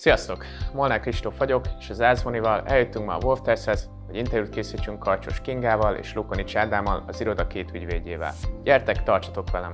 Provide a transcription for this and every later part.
Sziasztok! Molnár Kristóf vagyok, és az Ázmonival eljöttünk ma a Wolftesthez, hogy interjút készítsünk Karcsos Kingával és Lukoni Csádámmal, az iroda két ügyvédjével. Gyertek, tartsatok velem!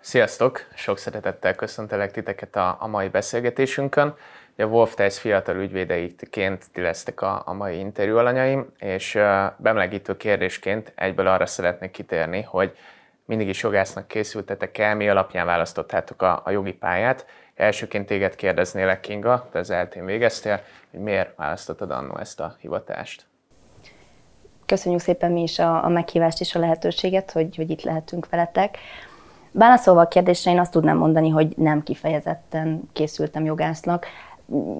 Sziasztok! Sok szeretettel köszöntelek titeket a, a mai beszélgetésünkön. A Wolftest fiatal ügyvédeiként ti lesztek a, a mai interjú alanyaim, és uh, bemelegítő kérdésként egyből arra szeretnék kitérni, hogy mindig is jogásznak készültetek el, mi alapján választottátok a, a jogi pályát. Elsőként téged kérdeznélek, Kinga, te az eltén végeztél, hogy miért választottad annó ezt a hivatást? Köszönjük szépen mi is a, a meghívást és a lehetőséget, hogy, hogy itt lehetünk veletek. Válaszolva a kérdésre, én azt tudnám mondani, hogy nem kifejezetten készültem jogásznak.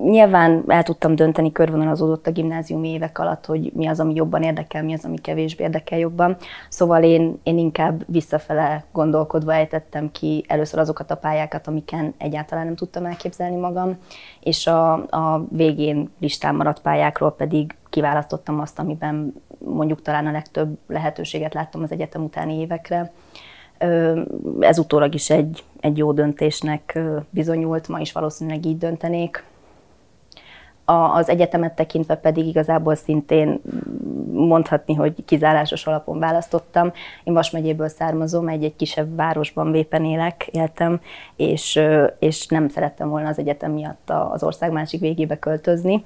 Nyilván el tudtam dönteni, körvonalazódott a gimnáziumi évek alatt, hogy mi az, ami jobban érdekel, mi az, ami kevésbé érdekel jobban. Szóval én, én inkább visszafele gondolkodva ejtettem ki először azokat a pályákat, amiken egyáltalán nem tudtam elképzelni magam, és a, a végén listán maradt pályákról pedig kiválasztottam azt, amiben mondjuk talán a legtöbb lehetőséget láttam az egyetem utáni évekre. Ez utólag is egy, egy jó döntésnek bizonyult, ma is valószínűleg így döntenék az egyetemet tekintve pedig igazából szintén mondhatni, hogy kizárásos alapon választottam. Én Vas megyéből származom, egy, egy kisebb városban Vépen élek, éltem, és, és nem szerettem volna az egyetem miatt az ország másik végébe költözni.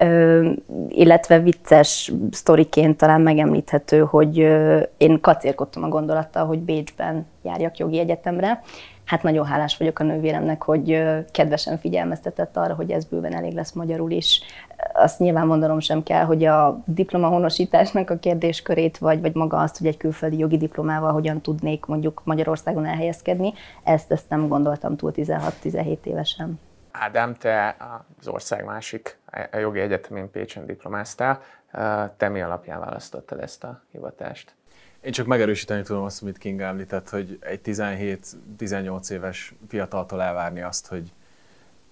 Ö, illetve vicces sztoriként talán megemlíthető, hogy ö, én kacérkodtam a gondolattal, hogy Bécsben járjak jogi egyetemre, hát nagyon hálás vagyok a nővéremnek, hogy kedvesen figyelmeztetett arra, hogy ez bőven elég lesz magyarul is. Azt nyilván mondanom sem kell, hogy a diplomahonosításnak a kérdéskörét, vagy, vagy maga azt, hogy egy külföldi jogi diplomával hogyan tudnék mondjuk Magyarországon elhelyezkedni, ezt, ezt nem gondoltam túl 16-17 évesen. Ádám, te az ország másik jogi egyetemén Pécsen diplomáztál. Te mi alapján választottad ezt a hivatást? Én csak megerősíteni tudom azt, amit King említett, hogy egy 17-18 éves fiataltól elvárni azt, hogy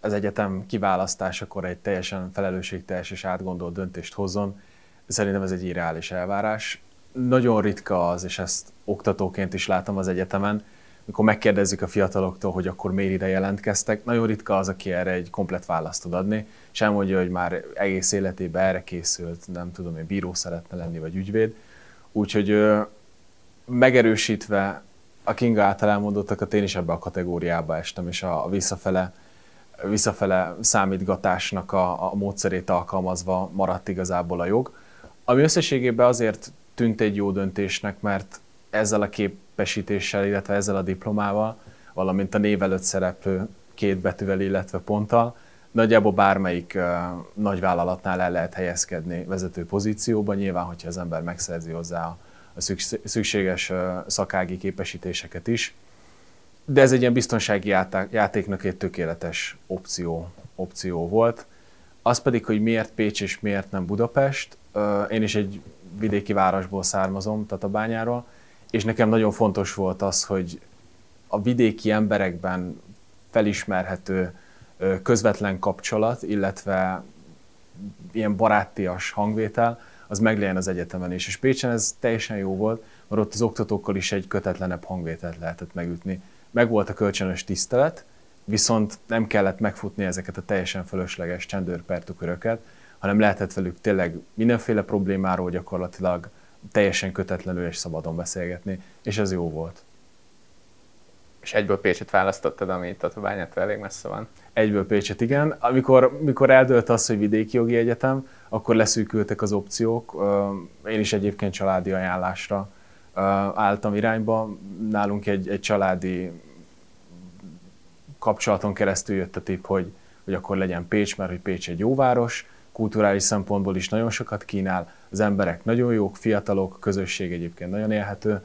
az egyetem kiválasztásakor egy teljesen felelősségteljes és átgondolt döntést hozzon, szerintem ez egy irreális elvárás. Nagyon ritka az, és ezt oktatóként is látom az egyetemen, mikor megkérdezzük a fiataloktól, hogy akkor miért ide jelentkeztek, nagyon ritka az, aki erre egy komplet választ tud adni, és elmondja, hogy már egész életében erre készült, nem tudom, hogy bíró szeretne lenni, vagy ügyvéd. Úgyhogy megerősítve a Kinga által elmondottakat, én is ebbe a kategóriába estem, és a, visszafele, visszafele számítgatásnak a, a módszerét alkalmazva maradt igazából a jog. Ami összességében azért tűnt egy jó döntésnek, mert ezzel a képesítéssel, illetve ezzel a diplomával, valamint a név előtt szereplő két betűvel, illetve ponttal, nagyjából bármelyik uh, nagyvállalatnál el lehet helyezkedni vezető pozícióban, nyilván, hogyha az ember megszerzi hozzá a a szükséges szakági képesítéseket is. De ez egy ilyen biztonsági játéknak egy tökéletes opció, opció volt. Az pedig, hogy miért Pécs és miért nem Budapest. Én is egy vidéki városból származom, Tatabányáról, és nekem nagyon fontos volt az, hogy a vidéki emberekben felismerhető közvetlen kapcsolat, illetve ilyen barátias hangvétel, az meglegyen az egyetemen is. És Pécsen ez teljesen jó volt, mert ott az oktatókkal is egy kötetlenebb hangvételt lehetett megütni. Meg volt a kölcsönös tisztelet, viszont nem kellett megfutni ezeket a teljesen fölösleges csendőrpertuköröket, hanem lehetett velük tényleg mindenféle problémáról gyakorlatilag teljesen kötetlenül és szabadon beszélgetni, és ez jó volt. És egyből Pécset választottad, ami itt a bányától elég messze van. Egyből Pécset, igen. Amikor, amikor eldőlt az, hogy vidéki jogi egyetem, akkor leszűkültek az opciók. Én is egyébként családi ajánlásra álltam irányba. Nálunk egy, egy családi kapcsolaton keresztül jött a tipp, hogy, hogy akkor legyen Pécs, mert hogy Pécs egy jó város, kulturális szempontból is nagyon sokat kínál, az emberek nagyon jók, fiatalok, a közösség egyébként nagyon élhető,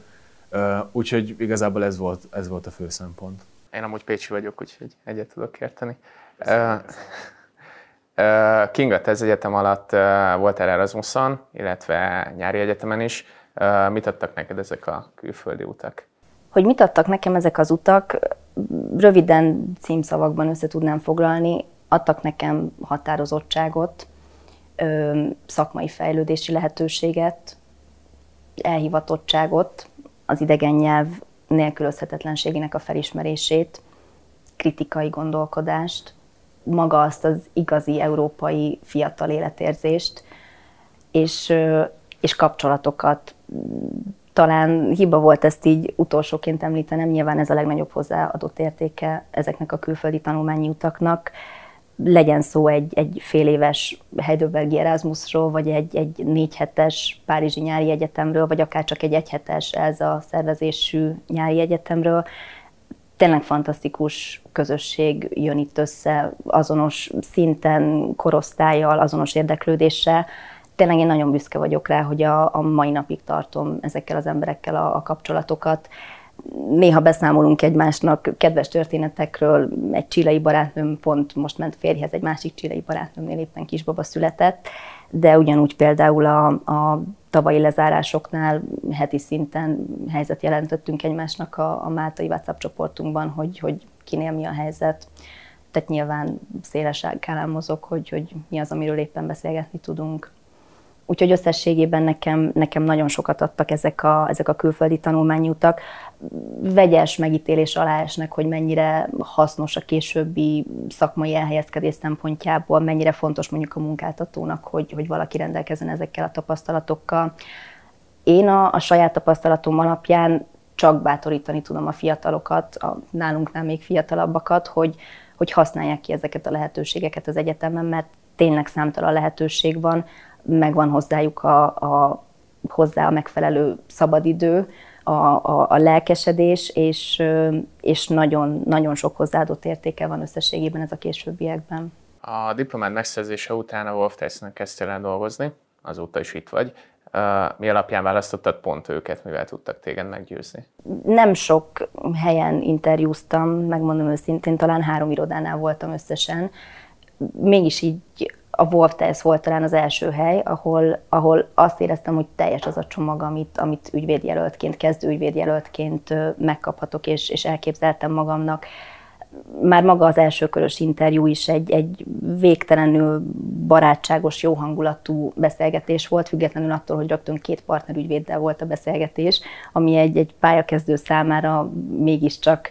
úgyhogy igazából ez volt, ez volt a fő szempont. Én amúgy Pécsi vagyok, úgyhogy egyet tudok érteni. Kinga, te az egyetem alatt voltál Erasmuson, illetve nyári egyetemen is. Mit adtak neked ezek a külföldi utak? Hogy mit adtak nekem ezek az utak, röviden címszavakban össze tudnám foglalni. Adtak nekem határozottságot, szakmai fejlődési lehetőséget, elhivatottságot, az idegen nyelv nélkülözhetetlenségének a felismerését, kritikai gondolkodást, maga azt az igazi európai fiatal életérzést, és, és kapcsolatokat. Talán hiba volt ezt így utolsóként említenem, nyilván ez a legnagyobb hozzáadott értéke ezeknek a külföldi tanulmányi utaknak. Legyen szó egy, egy fél éves Heidelbergi Erasmusról, vagy egy, egy négy hetes Párizsi nyári egyetemről, vagy akár csak egy egyhetes ez a szervezésű nyári egyetemről tényleg fantasztikus közösség jön itt össze, azonos szinten, korosztályjal, azonos érdeklődéssel. Tényleg én nagyon büszke vagyok rá, hogy a, a mai napig tartom ezekkel az emberekkel a, a kapcsolatokat. Néha beszámolunk egymásnak kedves történetekről. Egy csilei barátnőm pont most ment férjhez, egy másik csilei barátnőmnél éppen kisbaba született, de ugyanúgy például a, a tavalyi lezárásoknál heti szinten helyzet jelentettünk egymásnak a, a Máltai WhatsApp csoportunkban, hogy, hogy kinél mi a helyzet. Tehát nyilván széles mozog, hogy, hogy mi az, amiről éppen beszélgetni tudunk. Úgyhogy összességében nekem, nekem nagyon sokat adtak ezek a, ezek a külföldi tanulmányi utak. Vegyes megítélés alá esnek, hogy mennyire hasznos a későbbi szakmai elhelyezkedés szempontjából, mennyire fontos mondjuk a munkáltatónak, hogy, hogy valaki rendelkezzen ezekkel a tapasztalatokkal. Én a, a saját tapasztalatom alapján csak bátorítani tudom a fiatalokat, a nálunknál még fiatalabbakat, hogy, hogy használják ki ezeket a lehetőségeket az egyetemen, mert tényleg számtalan lehetőség van, megvan hozzájuk a, a, hozzá a megfelelő szabadidő, a, a, a lelkesedés, és, és nagyon, nagyon sok hozzáadott értéke van összességében ez a későbbiekben. A diplomád megszerzése után a Wolf Tyson kezdtél el dolgozni, azóta is itt vagy. Mi alapján választottad pont őket, mivel tudtak téged meggyőzni? Nem sok helyen interjúztam, megmondom őszintén, talán három irodánál voltam összesen. Mégis így a Wolf Test volt talán az első hely, ahol, ahol azt éreztem, hogy teljes az a csomag, amit, amit ügyvédjelöltként, kezdő ügyvédjelöltként megkaphatok, és, és elképzeltem magamnak. Már maga az első körös interjú is egy, egy végtelenül barátságos, jó hangulatú beszélgetés volt, függetlenül attól, hogy rögtön két partner ügyvéddel volt a beszélgetés, ami egy, egy pályakezdő számára mégiscsak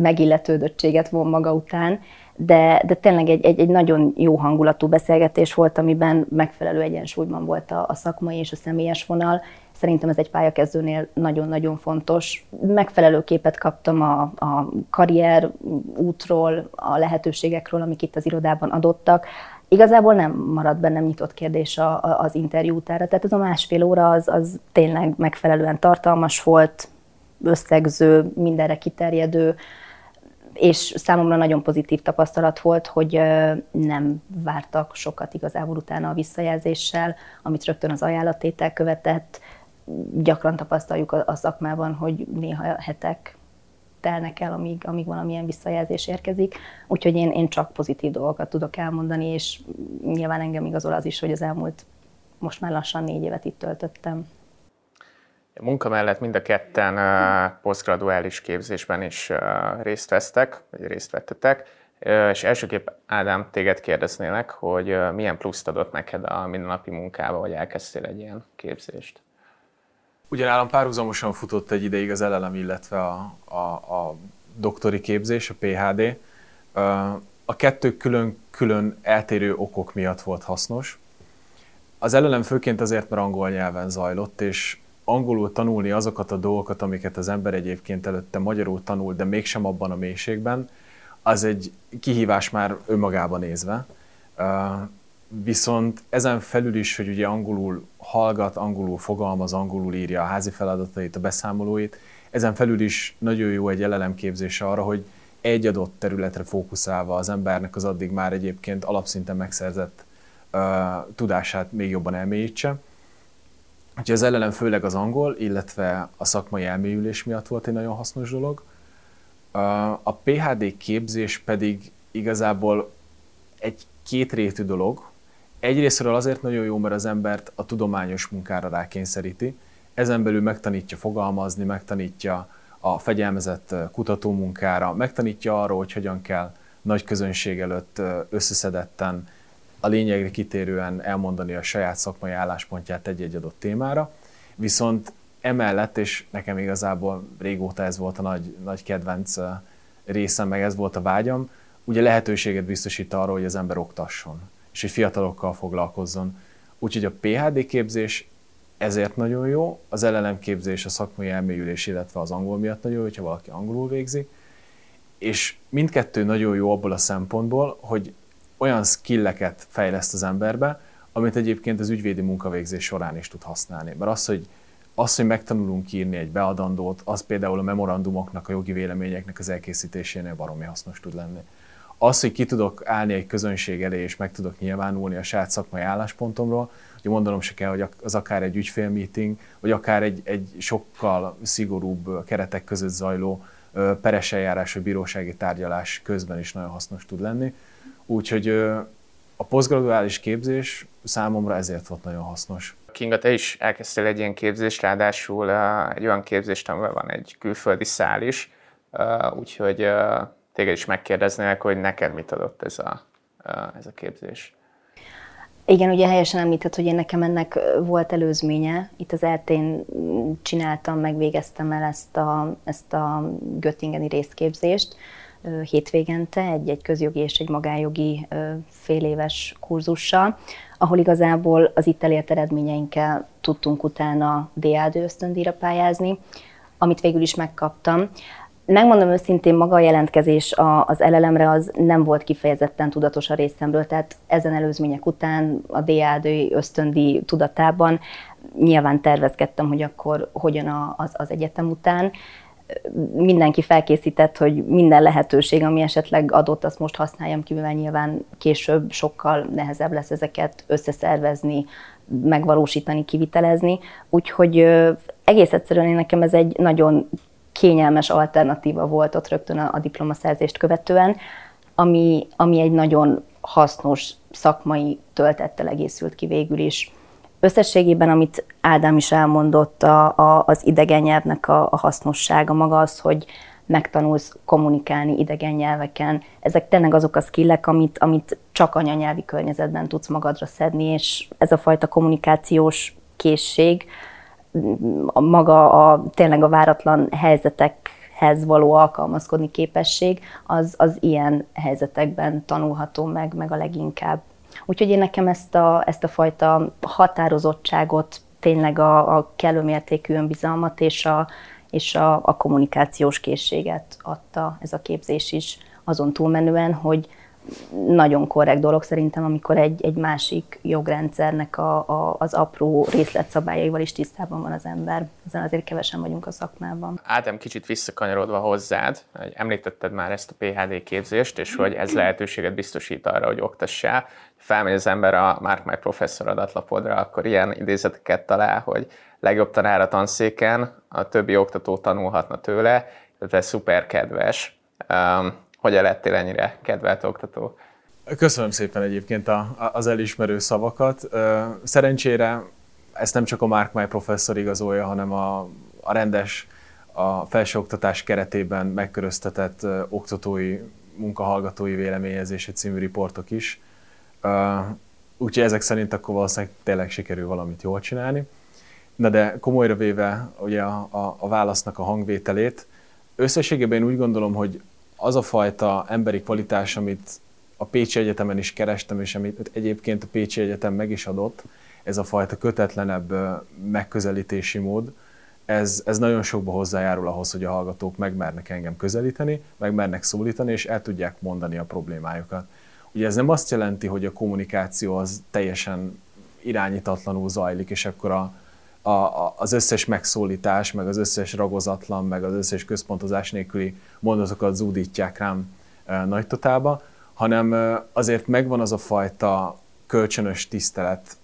megilletődöttséget von maga után de, de tényleg egy, egy, egy nagyon jó hangulatú beszélgetés volt, amiben megfelelő egyensúlyban volt a, a szakmai és a személyes vonal. Szerintem ez egy pályakezdőnél nagyon-nagyon fontos. Megfelelő képet kaptam a, a karrier útról, a lehetőségekről, amik itt az irodában adottak. Igazából nem maradt bennem nyitott kérdés a, a, az interjú utára, tehát ez a másfél óra az, az tényleg megfelelően tartalmas volt, összegző, mindenre kiterjedő, és számomra nagyon pozitív tapasztalat volt, hogy nem vártak sokat igazából utána a visszajelzéssel, amit rögtön az ajánlatétel követett. Gyakran tapasztaljuk a szakmában, hogy néha hetek telnek el, amíg, amíg valamilyen visszajelzés érkezik. Úgyhogy én, én csak pozitív dolgokat tudok elmondani, és nyilván engem igazol az is, hogy az elmúlt most már lassan négy évet itt töltöttem. Munka mellett mind a ketten uh, posztgraduális képzésben is részt vesztek, vagy részt vettetek, uh, és elsőképp Ádám, téged kérdeznélek, hogy milyen pluszt adott neked a mindennapi munkába, hogy elkezdtél egy ilyen képzést? Ugyanállom párhuzamosan futott egy ideig az LLM, illetve a, a, a doktori képzés, a PHD. A kettő külön-külön eltérő okok miatt volt hasznos. Az LLM főként azért, mert angol nyelven zajlott, és angolul tanulni azokat a dolgokat, amiket az ember egyébként előtte magyarul tanul, de mégsem abban a mélységben, az egy kihívás már önmagában nézve. Viszont ezen felül is, hogy ugye angolul hallgat, angolul fogalmaz, angolul írja a házi feladatait, a beszámolóit, ezen felül is nagyon jó egy elelemképzés arra, hogy egy adott területre fókuszálva az embernek az addig már egyébként alapszinten megszerzett uh, tudását még jobban elmélyítse. Úgyhogy az ellenem főleg az angol, illetve a szakmai elmélyülés miatt volt egy nagyon hasznos dolog. A PHD képzés pedig igazából egy kétrétű dolog. Egyrésztről azért nagyon jó, mert az embert a tudományos munkára rákényszeríti. Ezen belül megtanítja fogalmazni, megtanítja a fegyelmezett kutatómunkára, megtanítja arról, hogy hogyan kell nagy közönség előtt összeszedetten a lényegre kitérően elmondani a saját szakmai álláspontját egy-egy adott témára, viszont emellett, és nekem igazából régóta ez volt a nagy, nagy kedvenc részem, meg ez volt a vágyam, ugye lehetőséget biztosít arra, hogy az ember oktasson, és hogy fiatalokkal foglalkozzon. Úgyhogy a PHD képzés ezért nagyon jó, az LLM képzés, a szakmai elmélyülés, illetve az angol miatt nagyon jó, hogyha valaki angolul végzi, és mindkettő nagyon jó abból a szempontból, hogy olyan skilleket fejleszt az emberbe, amit egyébként az ügyvédi munkavégzés során is tud használni. Mert az, hogy, az, hogy megtanulunk írni egy beadandót, az például a memorandumoknak, a jogi véleményeknek az elkészítésénél baromi hasznos tud lenni. Az, hogy ki tudok állni egy közönség elé, és meg tudok nyilvánulni a saját szakmai álláspontomról, hogy mondanom se kell, hogy az akár egy ügyfélmeeting, vagy akár egy, egy sokkal szigorúbb keretek között zajló peres eljárás vagy bírósági tárgyalás közben is nagyon hasznos tud lenni. Úgyhogy a posztgraduális képzés számomra ezért volt nagyon hasznos. Kinga, te is elkezdtél egy ilyen képzést, ráadásul egy olyan képzést, amiben van egy külföldi szál is, úgyhogy téged is megkérdeznélek, hogy neked mit adott ez a, ez a képzés. Igen, ugye helyesen említett, hogy én nekem ennek volt előzménye. Itt az eltén csináltam, megvégeztem el ezt a, ezt a Göttingeni résztképzést hétvégente, egy, egy közjogi és egy magájogi fél éves kurzussal, ahol igazából az itt elért eredményeinkkel tudtunk utána DAD ösztöndíjra pályázni, amit végül is megkaptam. Megmondom őszintén, maga a jelentkezés az LLM-re az nem volt kifejezetten tudatos a részemről, tehát ezen előzmények után a DAD ösztöndi tudatában nyilván tervezkedtem, hogy akkor hogyan az, az egyetem után. Mindenki felkészített, hogy minden lehetőség, ami esetleg adott, azt most használjam ki, mivel nyilván később sokkal nehezebb lesz ezeket összeszervezni, megvalósítani, kivitelezni. Úgyhogy egész egyszerűen nekem ez egy nagyon kényelmes alternatíva volt ott rögtön a, a diplomaszerzést követően, ami, ami egy nagyon hasznos szakmai töltettel egészült ki végül is. Összességében, amit Ádám is elmondott, a, a, az idegen nyelvnek a, a hasznossága maga az, hogy megtanulsz kommunikálni idegen nyelveken. Ezek tényleg azok a skillek, amit, amit csak anyanyelvi környezetben tudsz magadra szedni, és ez a fajta kommunikációs készség, a maga a, tényleg a váratlan helyzetekhez való alkalmazkodni képesség, az, az ilyen helyzetekben tanulható meg, meg a leginkább. Úgyhogy én nekem ezt a, ezt a fajta határozottságot, tényleg a, a kellő mértékű önbizalmat és a, és a, a kommunikációs készséget adta ez a képzés is, azon túlmenően, hogy nagyon korrekt dolog szerintem, amikor egy, egy másik jogrendszernek a, a, az apró részletszabályaival is tisztában van az ember. Ezen azért kevesen vagyunk a szakmában. Ádám, kicsit visszakanyarodva hozzád, hogy említetted már ezt a PHD képzést, és hogy ez lehetőséget biztosít arra, hogy oktassál. Felmegy az ember a Mark My Professor adatlapodra, akkor ilyen idézeteket talál, hogy legjobb tanár a tanszéken, a többi oktató tanulhatna tőle, ez szuper kedves. Um, hogyan lettél ennyire kedvelt oktató? Köszönöm szépen egyébként a, az elismerő szavakat. Szerencsére ezt nem csak a Mark My professzor igazolja, hanem a, a rendes, a felsőoktatás keretében megköröztetett oktatói, munkahallgatói véleményezési című riportok is. Úgyhogy ezek szerint akkor valószínűleg tényleg sikerül valamit jól csinálni. Na de komolyra véve ugye a, a, a válasznak a hangvételét, összességében én úgy gondolom, hogy az a fajta emberi kvalitás, amit a Pécsi Egyetemen is kerestem, és amit egyébként a Pécsi Egyetem meg is adott, ez a fajta kötetlenebb megközelítési mód, ez, ez nagyon sokba hozzájárul ahhoz, hogy a hallgatók megmernek engem közelíteni, megmernek szólítani, és el tudják mondani a problémájukat. Ugye ez nem azt jelenti, hogy a kommunikáció az teljesen irányítatlanul zajlik, és akkor a, a, az összes megszólítás, meg az összes ragozatlan, meg az összes központozás nélküli mondatokat zúdítják rám nagy totálba, hanem azért megvan az a fajta kölcsönös tisztelet,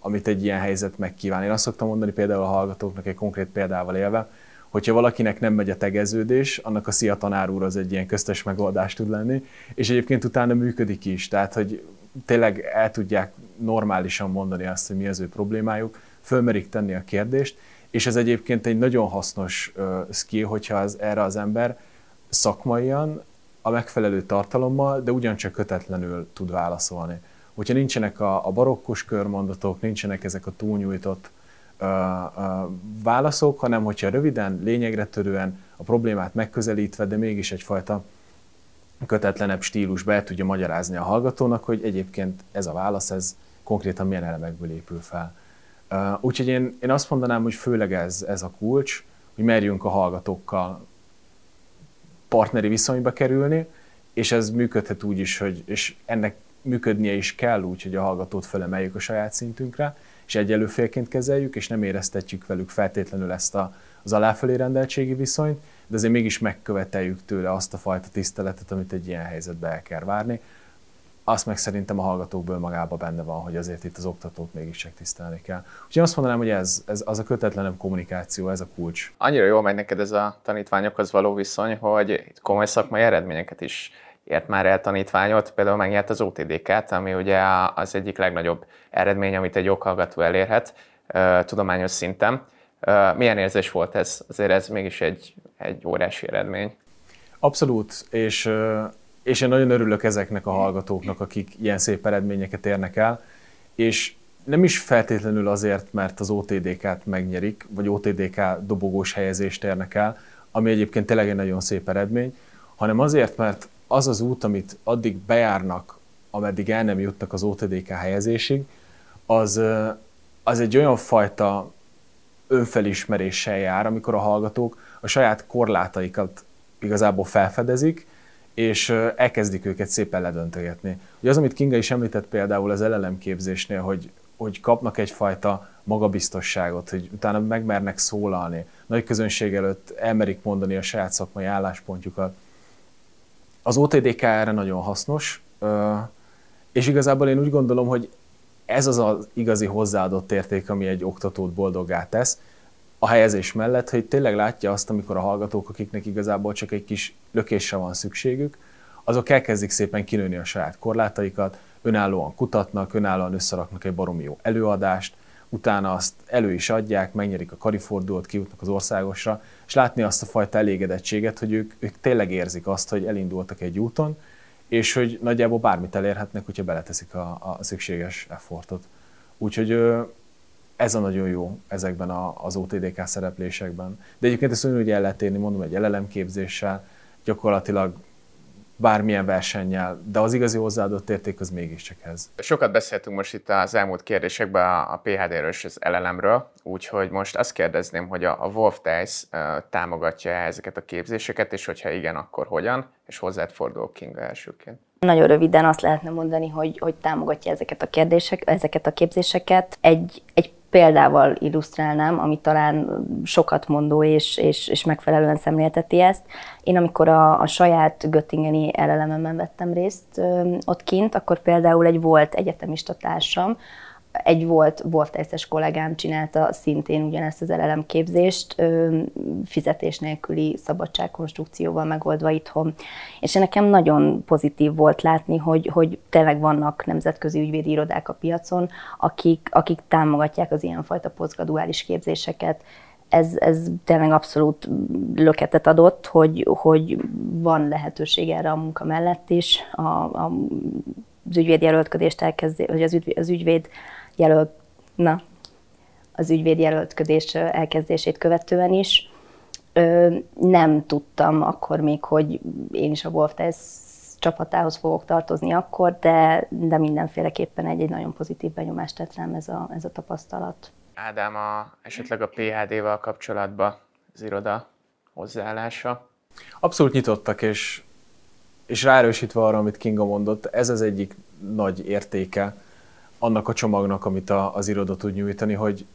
amit egy ilyen helyzet megkíván. Én azt szoktam mondani például a hallgatóknak egy konkrét példával élve, hogyha valakinek nem megy a tegeződés, annak a szia tanár úr az egy ilyen köztes megoldás tud lenni, és egyébként utána működik is, tehát hogy tényleg el tudják normálisan mondani azt, hogy mi az ő problémájuk, fölmerik tenni a kérdést, és ez egyébként egy nagyon hasznos uh, skill, hogyha az, erre az ember szakmaian, a megfelelő tartalommal, de ugyancsak kötetlenül tud válaszolni. Hogyha nincsenek a, a barokkos körmondatok, nincsenek ezek a túlnyújtott válaszok, hanem hogyha röviden, lényegre törően a problémát megközelítve, de mégis egyfajta kötetlenebb stílusba el tudja magyarázni a hallgatónak, hogy egyébként ez a válasz, ez konkrétan milyen elemekből épül fel. Úgyhogy én, én azt mondanám, hogy főleg ez, ez a kulcs, hogy merjünk a hallgatókkal partneri viszonyba kerülni, és ez működhet úgy is, hogy, és ennek működnie is kell úgy, hogy a hallgatót felemeljük a saját szintünkre, és egyelő félként kezeljük, és nem éreztetjük velük feltétlenül ezt a, az aláfelé rendeltségi viszonyt, de azért mégis megköveteljük tőle azt a fajta tiszteletet, amit egy ilyen helyzetben el kell várni. Azt meg szerintem a hallgatókból magában benne van, hogy azért itt az oktatót mégiscsak tisztelni kell. Úgyhogy azt mondanám, hogy ez, ez az a kötetlenebb kommunikáció, ez a kulcs. Annyira jól megy neked ez a tanítványokhoz való viszony, hogy komoly szakmai eredményeket is ért már el tanítványot, például megnyert az OTDK-t, ami ugye az egyik legnagyobb eredmény, amit egy joghallgató elérhet tudományos szinten. Milyen érzés volt ez? Azért ez mégis egy, egy órási eredmény. Abszolút, és, és én nagyon örülök ezeknek a hallgatóknak, akik ilyen szép eredményeket érnek el, és nem is feltétlenül azért, mert az OTDK-t megnyerik, vagy OTDK dobogós helyezést érnek el, ami egyébként tényleg egy nagyon szép eredmény, hanem azért, mert az az út, amit addig bejárnak, ameddig el nem jutnak az OTDK helyezésig, az, az egy olyan fajta önfelismeréssel jár, amikor a hallgatók a saját korlátaikat igazából felfedezik, és elkezdik őket szépen ledöntögetni. Ugye az, amit Kinga is említett például az LLM képzésnél, hogy, hogy kapnak egyfajta magabiztosságot, hogy utána megmernek szólalni, nagy közönség előtt elmerik mondani a saját szakmai álláspontjukat, az OTDK erre nagyon hasznos, és igazából én úgy gondolom, hogy ez az az igazi hozzáadott érték, ami egy oktatót boldoggá tesz, a helyezés mellett, hogy tényleg látja azt, amikor a hallgatók, akiknek igazából csak egy kis lökésre van szükségük, azok elkezdik szépen kinőni a saját korlátaikat, önállóan kutatnak, önállóan összeraknak egy baromi jó előadást, utána azt elő is adják, megnyerik a karifordulót, kijutnak az országosra, és látni azt a fajta elégedettséget, hogy ők, ők tényleg érzik azt, hogy elindultak egy úton, és hogy nagyjából bármit elérhetnek, hogyha beleteszik a, a szükséges effortot. Úgyhogy ez a nagyon jó ezekben a, az OTDK szereplésekben. De egyébként ezt ugyanúgy el lehet érni, mondom, egy LLM képzéssel, gyakorlatilag bármilyen versennyel, de az igazi hozzáadott érték az mégiscsak ez. Sokat beszéltünk most itt az elmúlt kérdésekben a PHD-ről és az LLM-ről, úgyhogy most azt kérdezném, hogy a, Wolf Dice támogatja ezeket a képzéseket, és hogyha igen, akkor hogyan, és hozzád fordulok Kinga elsőként. Nagyon röviden azt lehetne mondani, hogy, hogy támogatja ezeket a kérdések, ezeket a képzéseket. Egy, egy példával illusztrálnám, ami talán sokat mondó és, és, és megfelelően szemlélteti ezt. Én amikor a, a saját Göttingeni LLM-en vettem részt ott kint, akkor például egy volt egyetemista társam, egy volt Wolf kollégám csinálta szintén ugyanezt az LLM képzést, fizetés nélküli szabadságkonstrukcióval megoldva itthon. És nekem nagyon pozitív volt látni, hogy, hogy tényleg vannak nemzetközi ügyvédi irodák a piacon, akik, akik támogatják az ilyenfajta posztgraduális képzéseket, ez, ez tényleg abszolút löketet adott, hogy, hogy van lehetőség erre a munka mellett is. A, a, az ügyvéd jelöltködést elkezdé, vagy az, ügyvéd, az ügyvéd jelölt, na, az ügyvéd jelöltködés elkezdését követően is. Ö, nem tudtam akkor még, hogy én is a Wolftesz csapatához fogok tartozni akkor, de, de mindenféleképpen egy, egy nagyon pozitív benyomást tett rám ez a, ez a tapasztalat. Ádám, a, esetleg a PHD-val kapcsolatban az iroda hozzáállása? Abszolút nyitottak, és, és ráerősítve arra, amit Kinga mondott, ez az egyik nagy értéke annak a csomagnak, amit a, az iroda tud nyújtani, hogy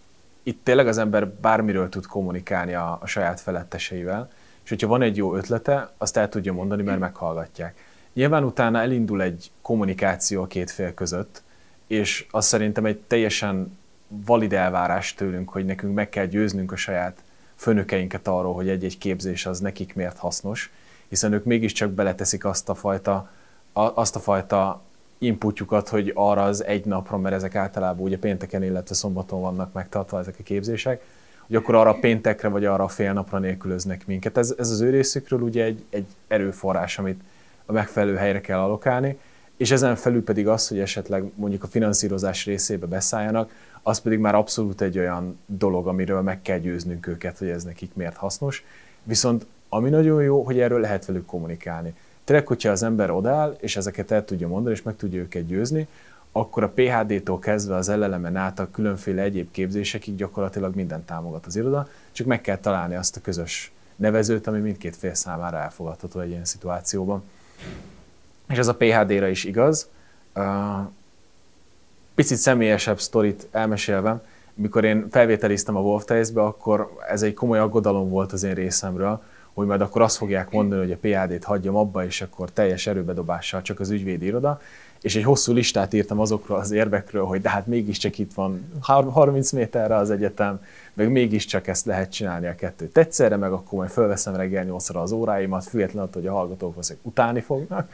itt tényleg az ember bármiről tud kommunikálni a, a saját feletteseivel, és hogyha van egy jó ötlete, azt el tudja mondani, mert meghallgatják. Nyilván utána elindul egy kommunikáció a két fél között, és az szerintem egy teljesen valid elvárás tőlünk, hogy nekünk meg kell győznünk a saját főnökeinket arról, hogy egy-egy képzés az nekik miért hasznos, hiszen ők mégiscsak beleteszik azt a fajta, azt a fajta inputjukat, hogy arra az egy napra, mert ezek általában ugye pénteken, illetve szombaton vannak megtartva ezek a képzések, hogy akkor arra a péntekre vagy arra a fél napra nélkülöznek minket. Ez, ez az ő részükről ugye egy, egy erőforrás, amit a megfelelő helyre kell alokálni, és ezen felül pedig az, hogy esetleg mondjuk a finanszírozás részébe beszálljanak, az pedig már abszolút egy olyan dolog, amiről meg kell győznünk őket, hogy ez nekik miért hasznos. Viszont ami nagyon jó, hogy erről lehet velük kommunikálni. Tényleg, hogyha az ember odáll, és ezeket el tudja mondani, és meg tudja őket győzni, akkor a PHD-tól kezdve az LLM-en át a különféle egyéb képzésekig gyakorlatilag minden támogat az iroda, csak meg kell találni azt a közös nevezőt, ami mindkét fél számára elfogadható egy ilyen szituációban. És ez a PHD-ra is igaz. Picit személyesebb sztorit elmesélve, mikor én felvételiztem a Wolf akkor ez egy komoly aggodalom volt az én részemről, hogy majd akkor azt fogják mondani, hogy a PHD-t hagyjam abba, és akkor teljes erőbedobással csak az ügyvédi iroda. És egy hosszú listát írtam azokról az érvekről, hogy de hát mégiscsak itt van 30 méterre az egyetem, meg mégiscsak ezt lehet csinálni a kettőt egyszerre, meg akkor majd fölveszem reggel 8 az óráimat, függetlenül attól, hogy a hallgatók valószínűleg utáni fognak,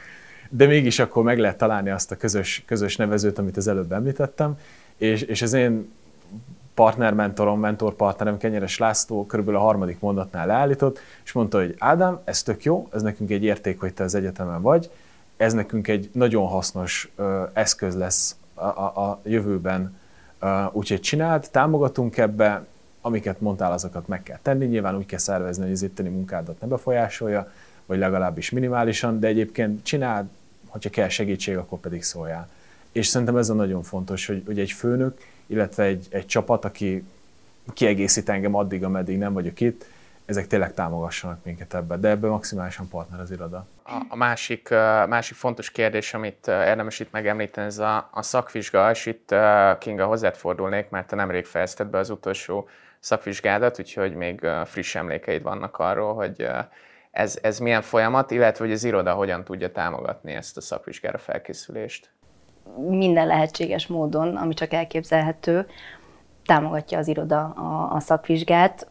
de mégis akkor meg lehet találni azt a közös, közös nevezőt, amit az előbb említettem, és, és az én partner, mentorom, mentor partnerem, Kenyeres László körülbelül a harmadik mondatnál leállított, és mondta, hogy Ádám, ez tök jó, ez nekünk egy érték, hogy te az egyetemen vagy, ez nekünk egy nagyon hasznos eszköz lesz a, a, a jövőben, úgyhogy csináld, támogatunk ebbe, amiket mondtál, azokat meg kell tenni, nyilván úgy kell szervezni, hogy az itteni munkádat ne befolyásolja, vagy legalábbis minimálisan, de egyébként csináld, hogyha kell segítség, akkor pedig szóljál. És szerintem ez a nagyon fontos, hogy, hogy egy főnök, illetve egy, egy csapat, aki kiegészít engem addig, ameddig nem vagyok itt, ezek tényleg támogassanak minket ebbe, de ebben maximálisan partner az iroda. A, a másik, másik fontos kérdés, amit érdemes itt megemlíteni, ez a, a szakvizsga, és itt Kinga hozzád fordulnék, mert te nemrég fejezted be az utolsó szakvizsgádat, úgyhogy még friss emlékeid vannak arról, hogy ez, ez milyen folyamat, illetve hogy az iroda hogyan tudja támogatni ezt a szakvizsgára felkészülést? Minden lehetséges módon, ami csak elképzelhető támogatja az iroda a, a szakvizsgát,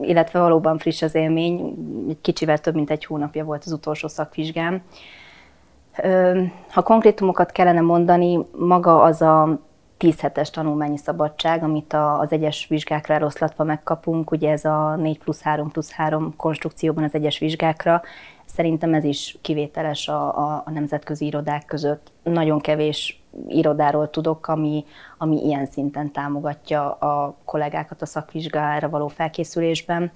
illetve valóban friss az élmény, egy kicsivel több mint egy hónapja volt az utolsó szakvizsgám. Ha konkrétumokat kellene mondani, maga az a 10 hetes tanulmányi szabadság, amit az egyes vizsgákra eloszlatva megkapunk, ugye ez a 4 plusz 3 plusz 3 konstrukcióban az egyes vizsgákra, Szerintem ez is kivételes a, a, a nemzetközi irodák között. Nagyon kevés irodáról tudok, ami, ami ilyen szinten támogatja a kollégákat a szakvizsgára való felkészülésben,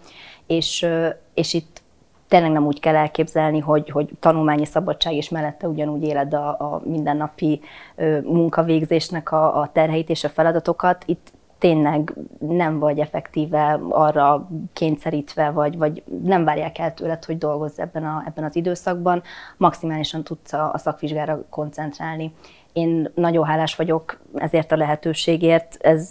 és, és itt tényleg nem úgy kell elképzelni, hogy, hogy tanulmányi szabadság és mellette ugyanúgy éled a, a mindennapi munkavégzésnek a, a terheit és a feladatokat. Itt tényleg nem vagy effektíve arra kényszerítve, vagy, vagy nem várják el tőled, hogy dolgozz ebben, a, ebben az időszakban, maximálisan tudsz a, a szakvizsgára koncentrálni. Én nagyon hálás vagyok ezért a lehetőségért. Ez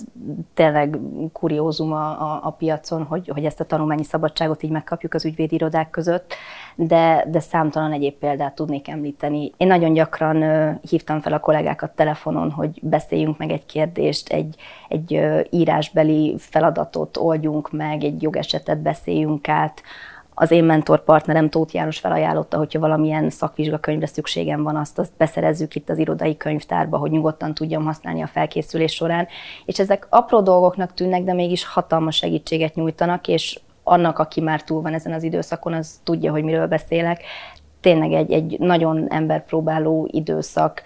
tényleg kuriózum a, a, a piacon, hogy, hogy ezt a tanulmányi szabadságot így megkapjuk az ügyvédirodák között, de, de számtalan egyéb példát tudnék említeni. Én nagyon gyakran hívtam fel a kollégákat telefonon, hogy beszéljünk meg egy kérdést, egy, egy írásbeli feladatot oldjunk meg, egy jogesetet beszéljünk át, az én mentorpartnerem Tóth János felajánlotta, hogyha valamilyen szakvizsgakönyvre szükségem van, azt, azt beszerezzük itt az irodai könyvtárba, hogy nyugodtan tudjam használni a felkészülés során. És ezek apró dolgoknak tűnnek, de mégis hatalmas segítséget nyújtanak, és annak, aki már túl van ezen az időszakon, az tudja, hogy miről beszélek. Tényleg egy, egy nagyon emberpróbáló időszak,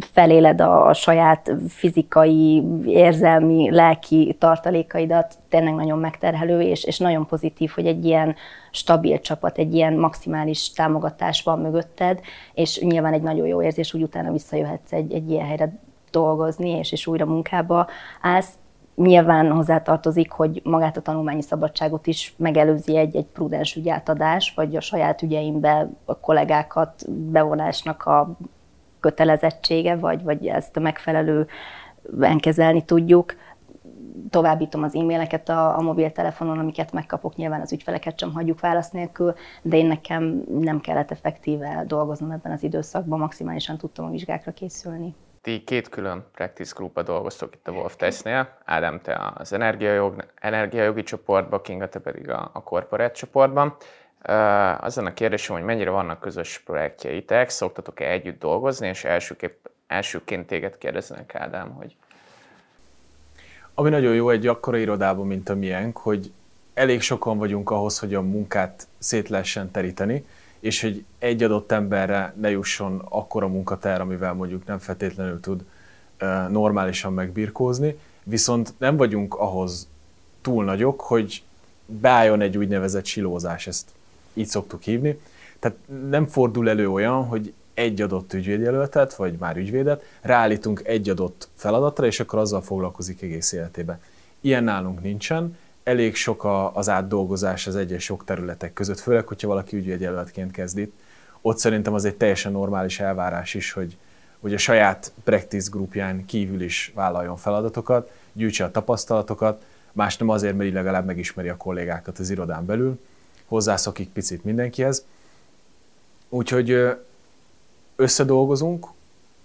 feléled a, saját fizikai, érzelmi, lelki tartalékaidat, tényleg nagyon megterhelő, és, és nagyon pozitív, hogy egy ilyen stabil csapat, egy ilyen maximális támogatás van mögötted, és nyilván egy nagyon jó érzés, hogy utána visszajöhetsz egy, egy ilyen helyre dolgozni, és, és újra munkába állsz. Nyilván hozzátartozik, hogy magát a tanulmányi szabadságot is megelőzi egy, egy prudens ügyátadás, vagy a saját ügyeimbe a kollégákat bevonásnak a kötelezettsége, vagy, vagy ezt a megfelelő kezelni tudjuk. Továbbítom az e-maileket a, a mobiltelefonon, amiket megkapok, nyilván az ügyfeleket sem hagyjuk válasz nélkül, de én nekem nem kellett effektíve dolgoznom ebben az időszakban, maximálisan tudtam a vizsgákra készülni. Ti két külön practice groupba dolgoztok itt a Wolf Testnél. Ádám, te az energiajog, energiajogi csoportban, Kinga, te pedig a, a corporate csoportban. Azon a kérdésem, hogy mennyire vannak közös projektjeitek, szoktatok-e együtt dolgozni, és elsőképp, elsőként téged kérdeznek, Ádám, hogy... Ami nagyon jó egy akkora irodában, mint a miénk, hogy elég sokan vagyunk ahhoz, hogy a munkát szét lehessen teríteni, és hogy egy adott emberre ne jusson akkora munkater, amivel mondjuk nem feltétlenül tud normálisan megbirkózni. viszont nem vagyunk ahhoz túl nagyok, hogy beálljon egy úgynevezett silózás, ezt így szoktuk hívni. Tehát nem fordul elő olyan, hogy egy adott ügyvédjelöltet, vagy már ügyvédet ráállítunk egy adott feladatra, és akkor azzal foglalkozik egész életében. Ilyen nálunk nincsen, elég sok az átdolgozás az egyes sok területek között, főleg, hogyha valaki ügyvédjelöltként kezd itt. Ott szerintem az egy teljesen normális elvárás is, hogy, hogy a saját practice grupján kívül is vállaljon feladatokat, gyűjtse a tapasztalatokat, más nem azért, mert így legalább megismeri a kollégákat az irodán belül, hozzászokik picit mindenkihez. Úgyhogy összedolgozunk,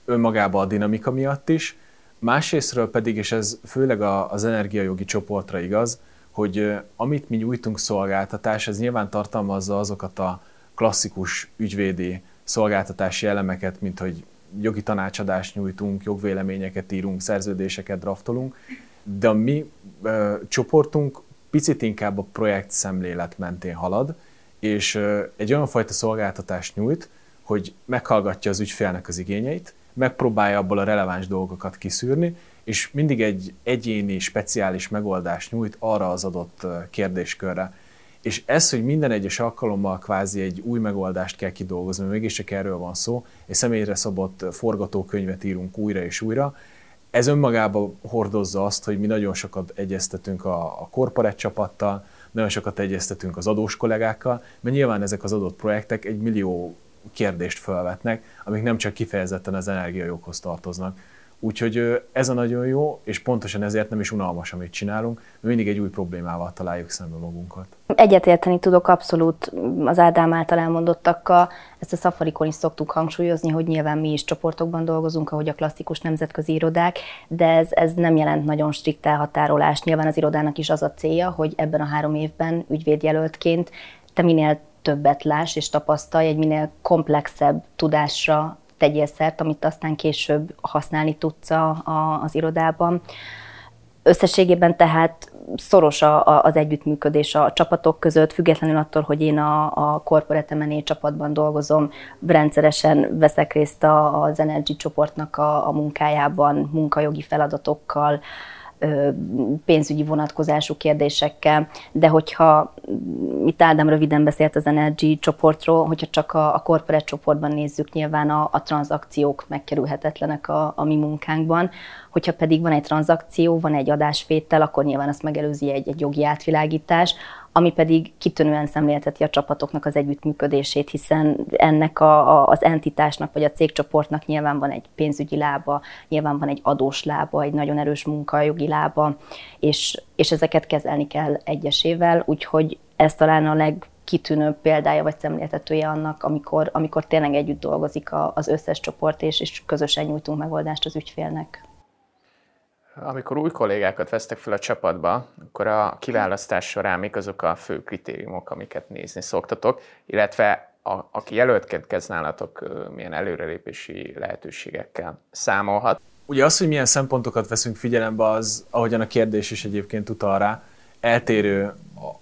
önmagában a dinamika miatt is, másrésztről pedig, és ez főleg az energiajogi csoportra igaz, hogy amit mi nyújtunk szolgáltatás, ez nyilván tartalmazza azokat a klasszikus ügyvédi szolgáltatási elemeket, mint hogy jogi tanácsadást nyújtunk, jogvéleményeket írunk, szerződéseket draftolunk, de a mi ö, csoportunk picit inkább a projekt szemlélet mentén halad, és ö, egy olyan fajta szolgáltatást nyújt, hogy meghallgatja az ügyfélnek az igényeit, megpróbálja abból a releváns dolgokat kiszűrni, és mindig egy egyéni, speciális megoldást nyújt arra az adott kérdéskörre. És ez, hogy minden egyes alkalommal kvázi egy új megoldást kell kidolgozni, mert mégiscsak erről van szó, egy személyre szabott forgatókönyvet írunk újra és újra, ez önmagában hordozza azt, hogy mi nagyon sokat egyeztetünk a, a korporát csapattal, nagyon sokat egyeztetünk az adós kollégákkal, mert nyilván ezek az adott projektek egy millió kérdést felvetnek, amik nem csak kifejezetten az energiajoghoz tartoznak. Úgyhogy ez a nagyon jó, és pontosan ezért nem is unalmas, amit csinálunk, mert mindig egy új problémával találjuk szembe magunkat. Egyetérteni tudok abszolút az Ádám által elmondottakkal. Ezt a szafarikon is szoktuk hangsúlyozni, hogy nyilván mi is csoportokban dolgozunk, ahogy a klasszikus nemzetközi irodák, de ez, ez nem jelent nagyon strikt elhatárolást. Nyilván az irodának is az a célja, hogy ebben a három évben ügyvédjelöltként te minél többet láss és tapasztalj, egy minél komplexebb tudásra tegyél szert, amit aztán később használni tudsz a, a, az irodában. Összességében tehát szoros a, a, az együttműködés a csapatok között, függetlenül attól, hogy én a, a Corporate M&A csapatban dolgozom, rendszeresen veszek részt a, az Energy csoportnak a, a munkájában, munkajogi feladatokkal, pénzügyi vonatkozású kérdésekkel, de hogyha itt Ádám röviden beszélt az Energy csoportról, hogyha csak a, a corporate csoportban nézzük, nyilván a, a tranzakciók megkerülhetetlenek a, a mi munkánkban, hogyha pedig van egy tranzakció, van egy adásfétel, akkor nyilván azt megelőzi egy, egy jogi átvilágítás, ami pedig kitűnően szemlélteti a csapatoknak az együttműködését, hiszen ennek a, a, az entitásnak vagy a cégcsoportnak nyilván van egy pénzügyi lába, nyilván van egy adós lába, egy nagyon erős munkajogi lába, és, és ezeket kezelni kell egyesével, úgyhogy ez talán a legkitűnőbb példája vagy szemléltetője annak, amikor, amikor tényleg együtt dolgozik az összes csoport, és, és közösen nyújtunk megoldást az ügyfélnek. Amikor új kollégákat vesztek fel a csapatba, akkor a kiválasztás során mik azok a fő kritériumok, amiket nézni szoktatok, illetve a, aki jelöltként kezd nálatok, milyen előrelépési lehetőségekkel számolhat. Ugye az, hogy milyen szempontokat veszünk figyelembe, az, ahogyan a kérdés is egyébként utal rá, eltérő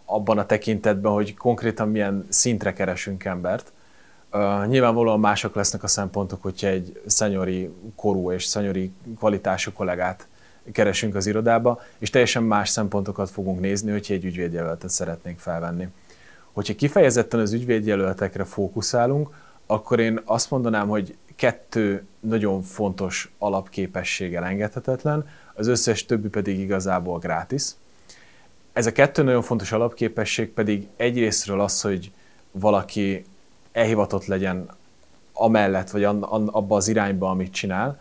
abban a tekintetben, hogy konkrétan milyen szintre keresünk embert. Uh, nyilvánvalóan mások lesznek a szempontok, hogyha egy szenyori korú és szenyori kvalitású kollégát keresünk az irodába, és teljesen más szempontokat fogunk nézni, hogyha egy ügyvédjelöltet szeretnénk felvenni. Hogyha kifejezetten az ügyvédjelöltekre fókuszálunk, akkor én azt mondanám, hogy kettő nagyon fontos alapképesség elengedhetetlen, az összes többi pedig igazából grátis. Ez a kettő nagyon fontos alapképesség pedig egyrésztről az, hogy valaki elhivatott legyen amellett, vagy abba az irányba, amit csinál,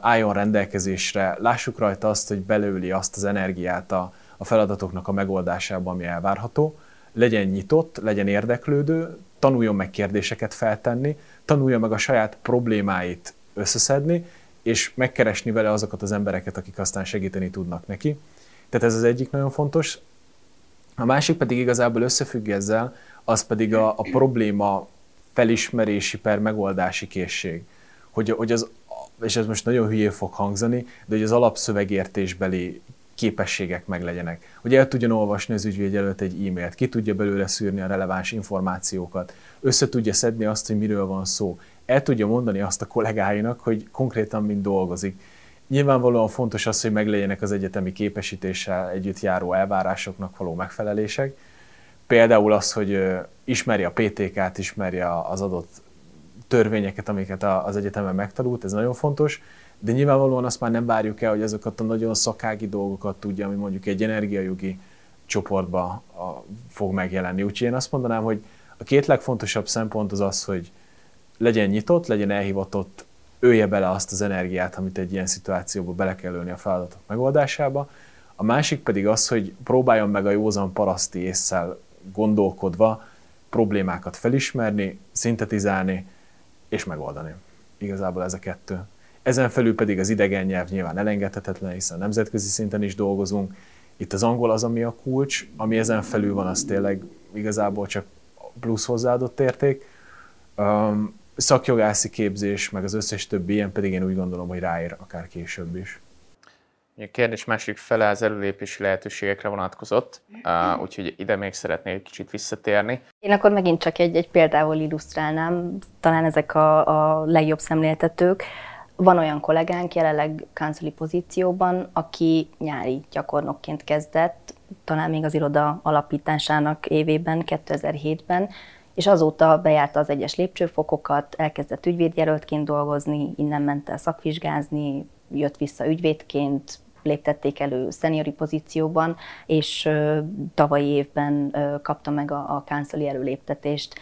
álljon rendelkezésre, lássuk rajta azt, hogy belőli azt az energiát a, a feladatoknak a megoldásába, ami elvárható, legyen nyitott, legyen érdeklődő, tanuljon meg kérdéseket feltenni, tanulja meg a saját problémáit összeszedni, és megkeresni vele azokat az embereket, akik aztán segíteni tudnak neki. Tehát ez az egyik nagyon fontos. A másik pedig igazából összefügg ezzel, az pedig a, a probléma felismerési per megoldási készség. Hogy, hogy az és ez most nagyon hülyé fog hangzani, de hogy az alapszövegértésbeli képességek meg legyenek. Hogy el tudjon olvasni az ügyvéd előtt egy e-mailt, ki tudja belőle szűrni a releváns információkat, össze tudja szedni azt, hogy miről van szó, el tudja mondani azt a kollégáinak, hogy konkrétan mind dolgozik. Nyilvánvalóan fontos az, hogy meglegyenek az egyetemi képesítéssel együtt járó elvárásoknak való megfelelések. Például az, hogy ismeri a PTK-t, ismeri az adott törvényeket, amiket az egyetemen megtanult, ez nagyon fontos, de nyilvánvalóan azt már nem várjuk el, hogy azokat a nagyon szakági dolgokat tudja, ami mondjuk egy energiajogi csoportba fog megjelenni. Úgyhogy én azt mondanám, hogy a két legfontosabb szempont az az, hogy legyen nyitott, legyen elhivatott, ője bele azt az energiát, amit egy ilyen szituációba bele kell ölni a feladatok megoldásába. A másik pedig az, hogy próbáljon meg a józan paraszti észsel gondolkodva problémákat felismerni, szintetizálni és megoldani. Igazából ez a kettő. Ezen felül pedig az idegen nyelv nyilván elengedhetetlen, hiszen nemzetközi szinten is dolgozunk. Itt az angol az, ami a kulcs, ami ezen felül van, az tényleg igazából csak plusz hozzáadott érték. Um, szakjogászi képzés, meg az összes többi ilyen pedig én úgy gondolom, hogy ráér akár később is. A kérdés másik fele az előlépési lehetőségekre vonatkozott, úgyhogy ide még szeretnék egy kicsit visszatérni. Én akkor megint csak egy, egy példával illusztrálnám, talán ezek a, a legjobb szemléltetők. Van olyan kollégánk jelenleg kánceli pozícióban, aki nyári gyakornokként kezdett, talán még az iroda alapításának évében, 2007-ben, és azóta bejárta az egyes lépcsőfokokat, elkezdett ügyvédjelöltként dolgozni, innen ment el szakvizsgázni, jött vissza ügyvédként, léptették elő szeniori pozícióban, és tavalyi évben kapta meg a, a kánceli előléptetést.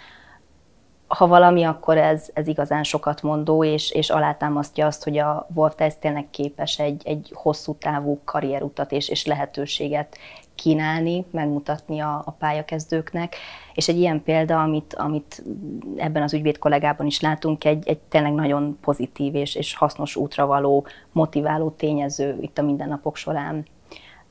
Ha valami, akkor ez, ez igazán sokat mondó, és, és alátámasztja azt, hogy a Wolf tényleg képes egy, egy hosszú távú karrierutat és, és lehetőséget kínálni, megmutatni a, a pályakezdőknek. És egy ilyen példa, amit, amit ebben az ügyvéd kollégában is látunk, egy, egy tényleg nagyon pozitív és, és hasznos útra való, motiváló tényező itt a mindennapok során.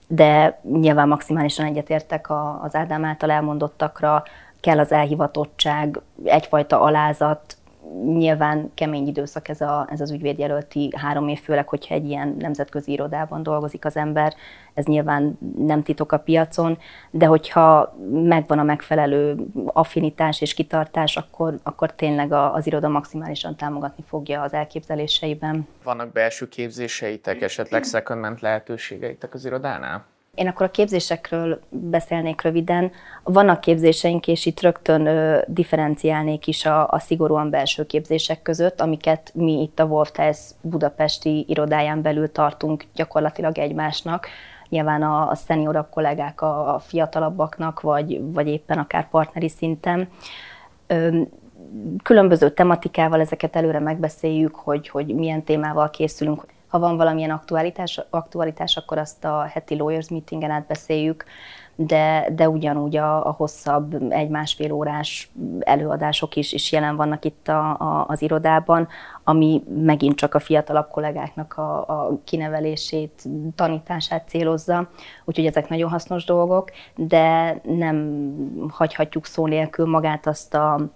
De nyilván maximálisan egyetértek az Ádám által elmondottakra, kell az elhivatottság, egyfajta alázat, nyilván kemény időszak ez, a, ez az ügyvédjelölti három év, főleg, hogyha egy ilyen nemzetközi irodában dolgozik az ember, ez nyilván nem titok a piacon, de hogyha megvan a megfelelő affinitás és kitartás, akkor, akkor tényleg az iroda maximálisan támogatni fogja az elképzeléseiben. Vannak belső képzéseitek, esetleg second lehetőségeitek az irodánál? Én akkor a képzésekről beszélnék röviden. Vannak képzéseink, és itt rögtön ö, differenciálnék is a, a szigorúan belső képzések között, amiket mi itt a Wolfteis budapesti irodáján belül tartunk gyakorlatilag egymásnak. Nyilván a, a szeniorabb kollégák a, a fiatalabbaknak, vagy, vagy éppen akár partneri szinten. Ö, különböző tematikával ezeket előre megbeszéljük, hogy, hogy milyen témával készülünk, ha van valamilyen aktualitás, aktualitás akkor azt a heti lawyers meetingen átbeszéljük, de, de ugyanúgy a, a hosszabb, egy-másfél órás előadások is, is jelen vannak itt a, a, az irodában, ami megint csak a fiatalabb kollégáknak a, a kinevelését, tanítását célozza, úgyhogy ezek nagyon hasznos dolgok, de nem hagyhatjuk szó nélkül magát azt a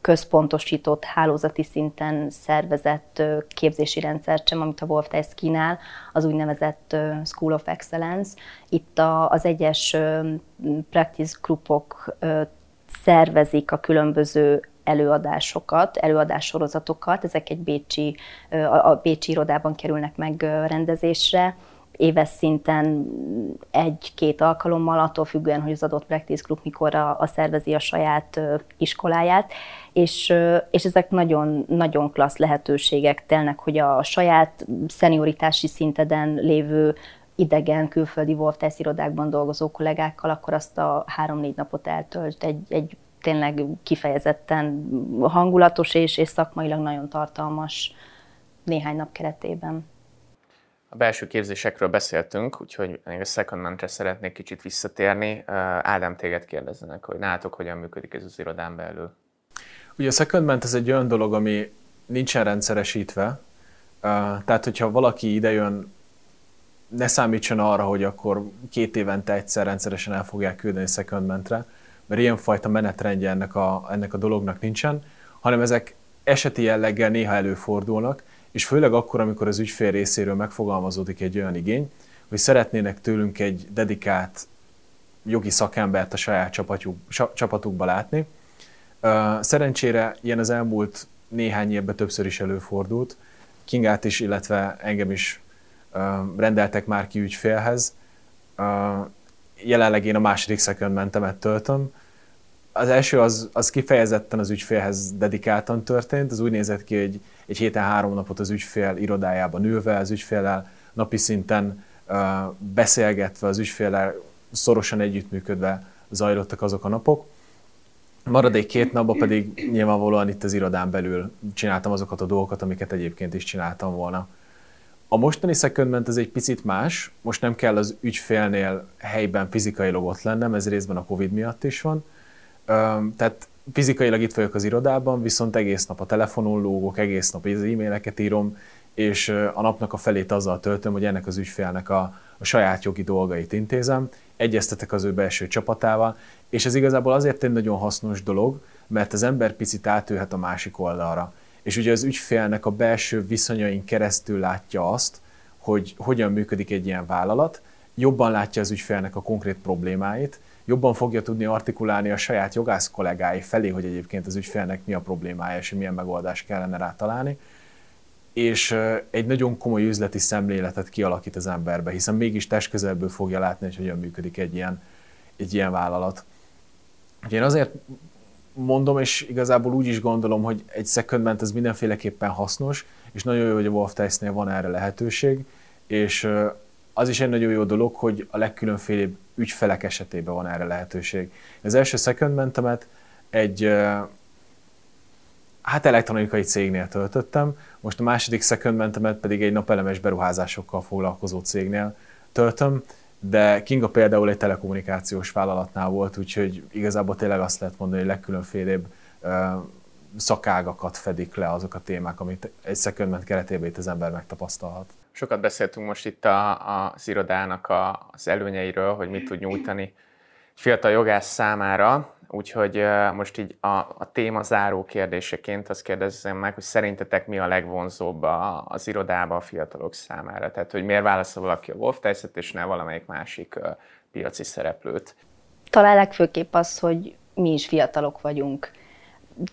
központosított, hálózati szinten szervezett képzési rendszert sem, amit a Wolf Test kínál, az úgynevezett School of Excellence. Itt az egyes practice groupok szervezik a különböző előadásokat, előadássorozatokat, ezek egy bécsi, a bécsi irodában kerülnek meg rendezésre, éves szinten egy-két alkalommal, attól függően, hogy az adott practice group mikor a, a szervezi a saját iskoláját, és, és ezek nagyon, nagyon klassz lehetőségek telnek, hogy a saját szenioritási szinteden lévő idegen, külföldi Wolftesz irodákban dolgozó kollégákkal, akkor azt a három-négy napot eltölt egy, egy tényleg kifejezetten hangulatos és, és szakmailag nagyon tartalmas néhány nap keretében. A belső képzésekről beszéltünk, úgyhogy még a second szeretnék kicsit visszatérni. Ádám, téged kérdezzenek, hogy nálatok hogyan működik ez az irodán belül. Ugye a secondment ez egy olyan dolog, ami nincsen rendszeresítve, tehát hogyha valaki idejön, ne számítson arra, hogy akkor két évente egyszer rendszeresen el fogják küldeni secondmentre, mert ilyenfajta menetrendje ennek a, ennek a dolognak nincsen, hanem ezek eseti jelleggel néha előfordulnak, és főleg akkor, amikor az ügyfél részéről megfogalmazódik egy olyan igény, hogy szeretnének tőlünk egy dedikált jogi szakembert a saját csapatuk, csapatukba látni. Szerencsére ilyen az elmúlt néhány évben többször is előfordult. Kingát is, illetve engem is rendeltek már ki ügyfélhez. Jelenleg én a második second töltöm. Az első az, az kifejezetten az ügyfélhez dedikáltan történt. Az úgy nézett ki, hogy egy héten három napot az ügyfél irodájában ülve, az ügyféllel napi szinten beszélgetve, az ügyféllel szorosan együttműködve zajlottak azok a napok. Maradék két napban pedig nyilvánvalóan itt az irodán belül csináltam azokat a dolgokat, amiket egyébként is csináltam volna. A mostani secondment ez egy picit más, most nem kell az ügyfélnél helyben fizikailag ott lennem, ez részben a Covid miatt is van. Tehát fizikailag itt vagyok az irodában, viszont egész nap a telefonon lógok, egész nap az e-maileket írom, és a napnak a felét azzal töltöm, hogy ennek az ügyfélnek a, a saját jogi dolgait intézem, egyeztetek az ő belső csapatával, és ez igazából azért egy nagyon hasznos dolog, mert az ember picit átülhet a másik oldalra. És ugye az ügyfélnek a belső viszonyain keresztül látja azt, hogy hogyan működik egy ilyen vállalat, jobban látja az ügyfélnek a konkrét problémáit, jobban fogja tudni artikulálni a saját jogász kollégái felé, hogy egyébként az ügyfélnek mi a problémája, és milyen megoldást kellene rá találni, és egy nagyon komoly üzleti szemléletet kialakít az emberbe, hiszen mégis testközelből fogja látni, hogy hogyan működik egy ilyen, egy ilyen vállalat. Én azért mondom, és igazából úgy is gondolom, hogy egy secondment ez mindenféleképpen hasznos, és nagyon jó, hogy a Wolf Tice-nél van erre lehetőség, és az is egy nagyon jó dolog, hogy a legkülönfélébb ügyfelek esetében van erre lehetőség. Az első secondmentemet egy hát elektronikai cégnél töltöttem, most a második secondmentemet pedig egy napelemes beruházásokkal foglalkozó cégnél töltöm, de Kinga például egy telekommunikációs vállalatnál volt, úgyhogy igazából tényleg azt lehet mondani, hogy legkülönfélébb szakágakat fedik le azok a témák, amit egy secondment keretében itt az ember megtapasztalhat. Sokat beszéltünk most itt a, a, irodának a, az előnyeiről, hogy mit tud nyújtani fiatal jogász számára, úgyhogy most így a, a téma záró kérdéseként azt kérdezem meg, hogy szerintetek mi a legvonzóbb a, az irodába a fiatalok számára? Tehát, hogy miért válaszol valaki a Wolf és ne valamelyik másik piaci szereplőt? Talán legfőképp az, hogy mi is fiatalok vagyunk.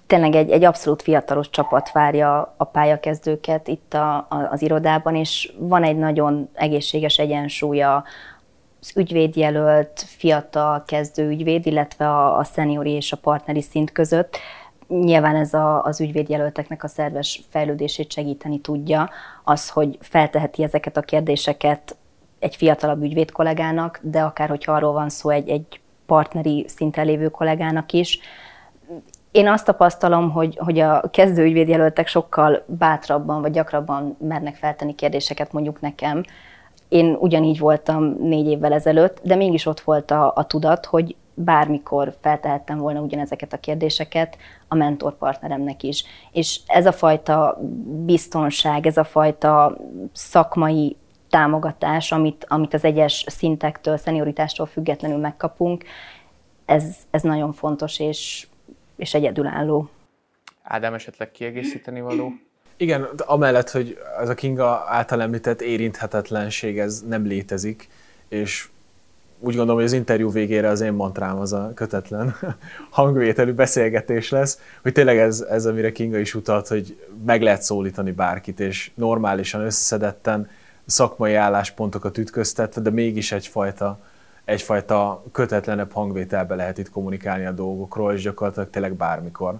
Tényleg egy, egy abszolút fiatalos csapat várja a pályakezdőket itt a, a, az irodában, és van egy nagyon egészséges egyensúlya az ügyvédjelölt, fiatal kezdő ügyvéd, illetve a, a szeniori és a partneri szint között. Nyilván ez a, az ügyvédjelölteknek a szerves fejlődését segíteni tudja, az, hogy felteheti ezeket a kérdéseket egy fiatalabb ügyvéd kollégának, de akár hogyha arról van szó egy, egy partneri szinten lévő kollégának is. Én azt tapasztalom, hogy, hogy a kezdő ügyvédjelöltek sokkal bátrabban vagy gyakrabban mernek feltenni kérdéseket mondjuk nekem, én ugyanígy voltam négy évvel ezelőtt, de mégis ott volt a, a tudat, hogy bármikor feltehettem volna ugyanezeket a kérdéseket a mentorpartneremnek is. És ez a fajta biztonság, ez a fajta szakmai támogatás, amit, amit az egyes szintektől, szenioritástól függetlenül megkapunk, ez, ez nagyon fontos és, és egyedülálló. Ádám, esetleg kiegészíteni való? Igen, amellett, hogy az a Kinga által említett érinthetetlenség, ez nem létezik, és úgy gondolom, hogy az interjú végére az én mantrám az a kötetlen hangvételű beszélgetés lesz, hogy tényleg ez, ez amire Kinga is utalt, hogy meg lehet szólítani bárkit, és normálisan, összeszedetten szakmai álláspontokat ütköztetve, de mégis egyfajta, egyfajta kötetlenebb hangvételbe lehet itt kommunikálni a dolgokról, és gyakorlatilag tényleg bármikor.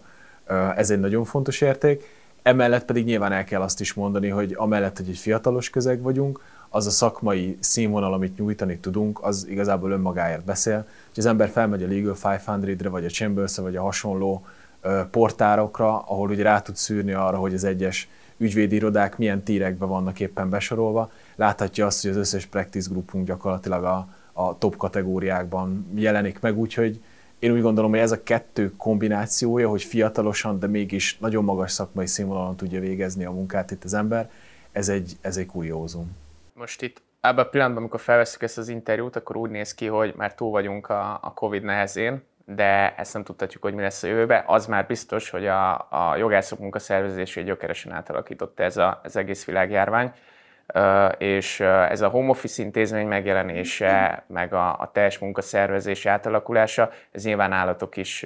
Ez egy nagyon fontos érték. Emellett pedig nyilván el kell azt is mondani, hogy amellett, hogy egy fiatalos közeg vagyunk, az a szakmai színvonal, amit nyújtani tudunk, az igazából önmagáért beszél. Hogy az ember felmegy a Legal 500-re, vagy a chambers vagy a hasonló portárokra, ahol ugye rá tud szűrni arra, hogy az egyes ügyvédi irodák milyen tírekbe vannak éppen besorolva, láthatja azt, hogy az összes practice groupunk gyakorlatilag a, a top kategóriákban jelenik meg, úgyhogy én úgy gondolom, hogy ez a kettő kombinációja, hogy fiatalosan, de mégis nagyon magas szakmai színvonalon tudja végezni a munkát itt az ember, ez egy, ez egy kuriózum. Most itt ebben a pillanatban, amikor felveszük ezt az interjút, akkor úgy néz ki, hogy már túl vagyunk a, a Covid nehezén, de ezt nem tudhatjuk, hogy mi lesz a jövőben. Az már biztos, hogy a, a jogászok munkaszervezését gyökeresen átalakította ez az egész világjárvány és ez a home office intézmény megjelenése, meg a, a teljes munkaszervezés átalakulása, ez nyilván állatok is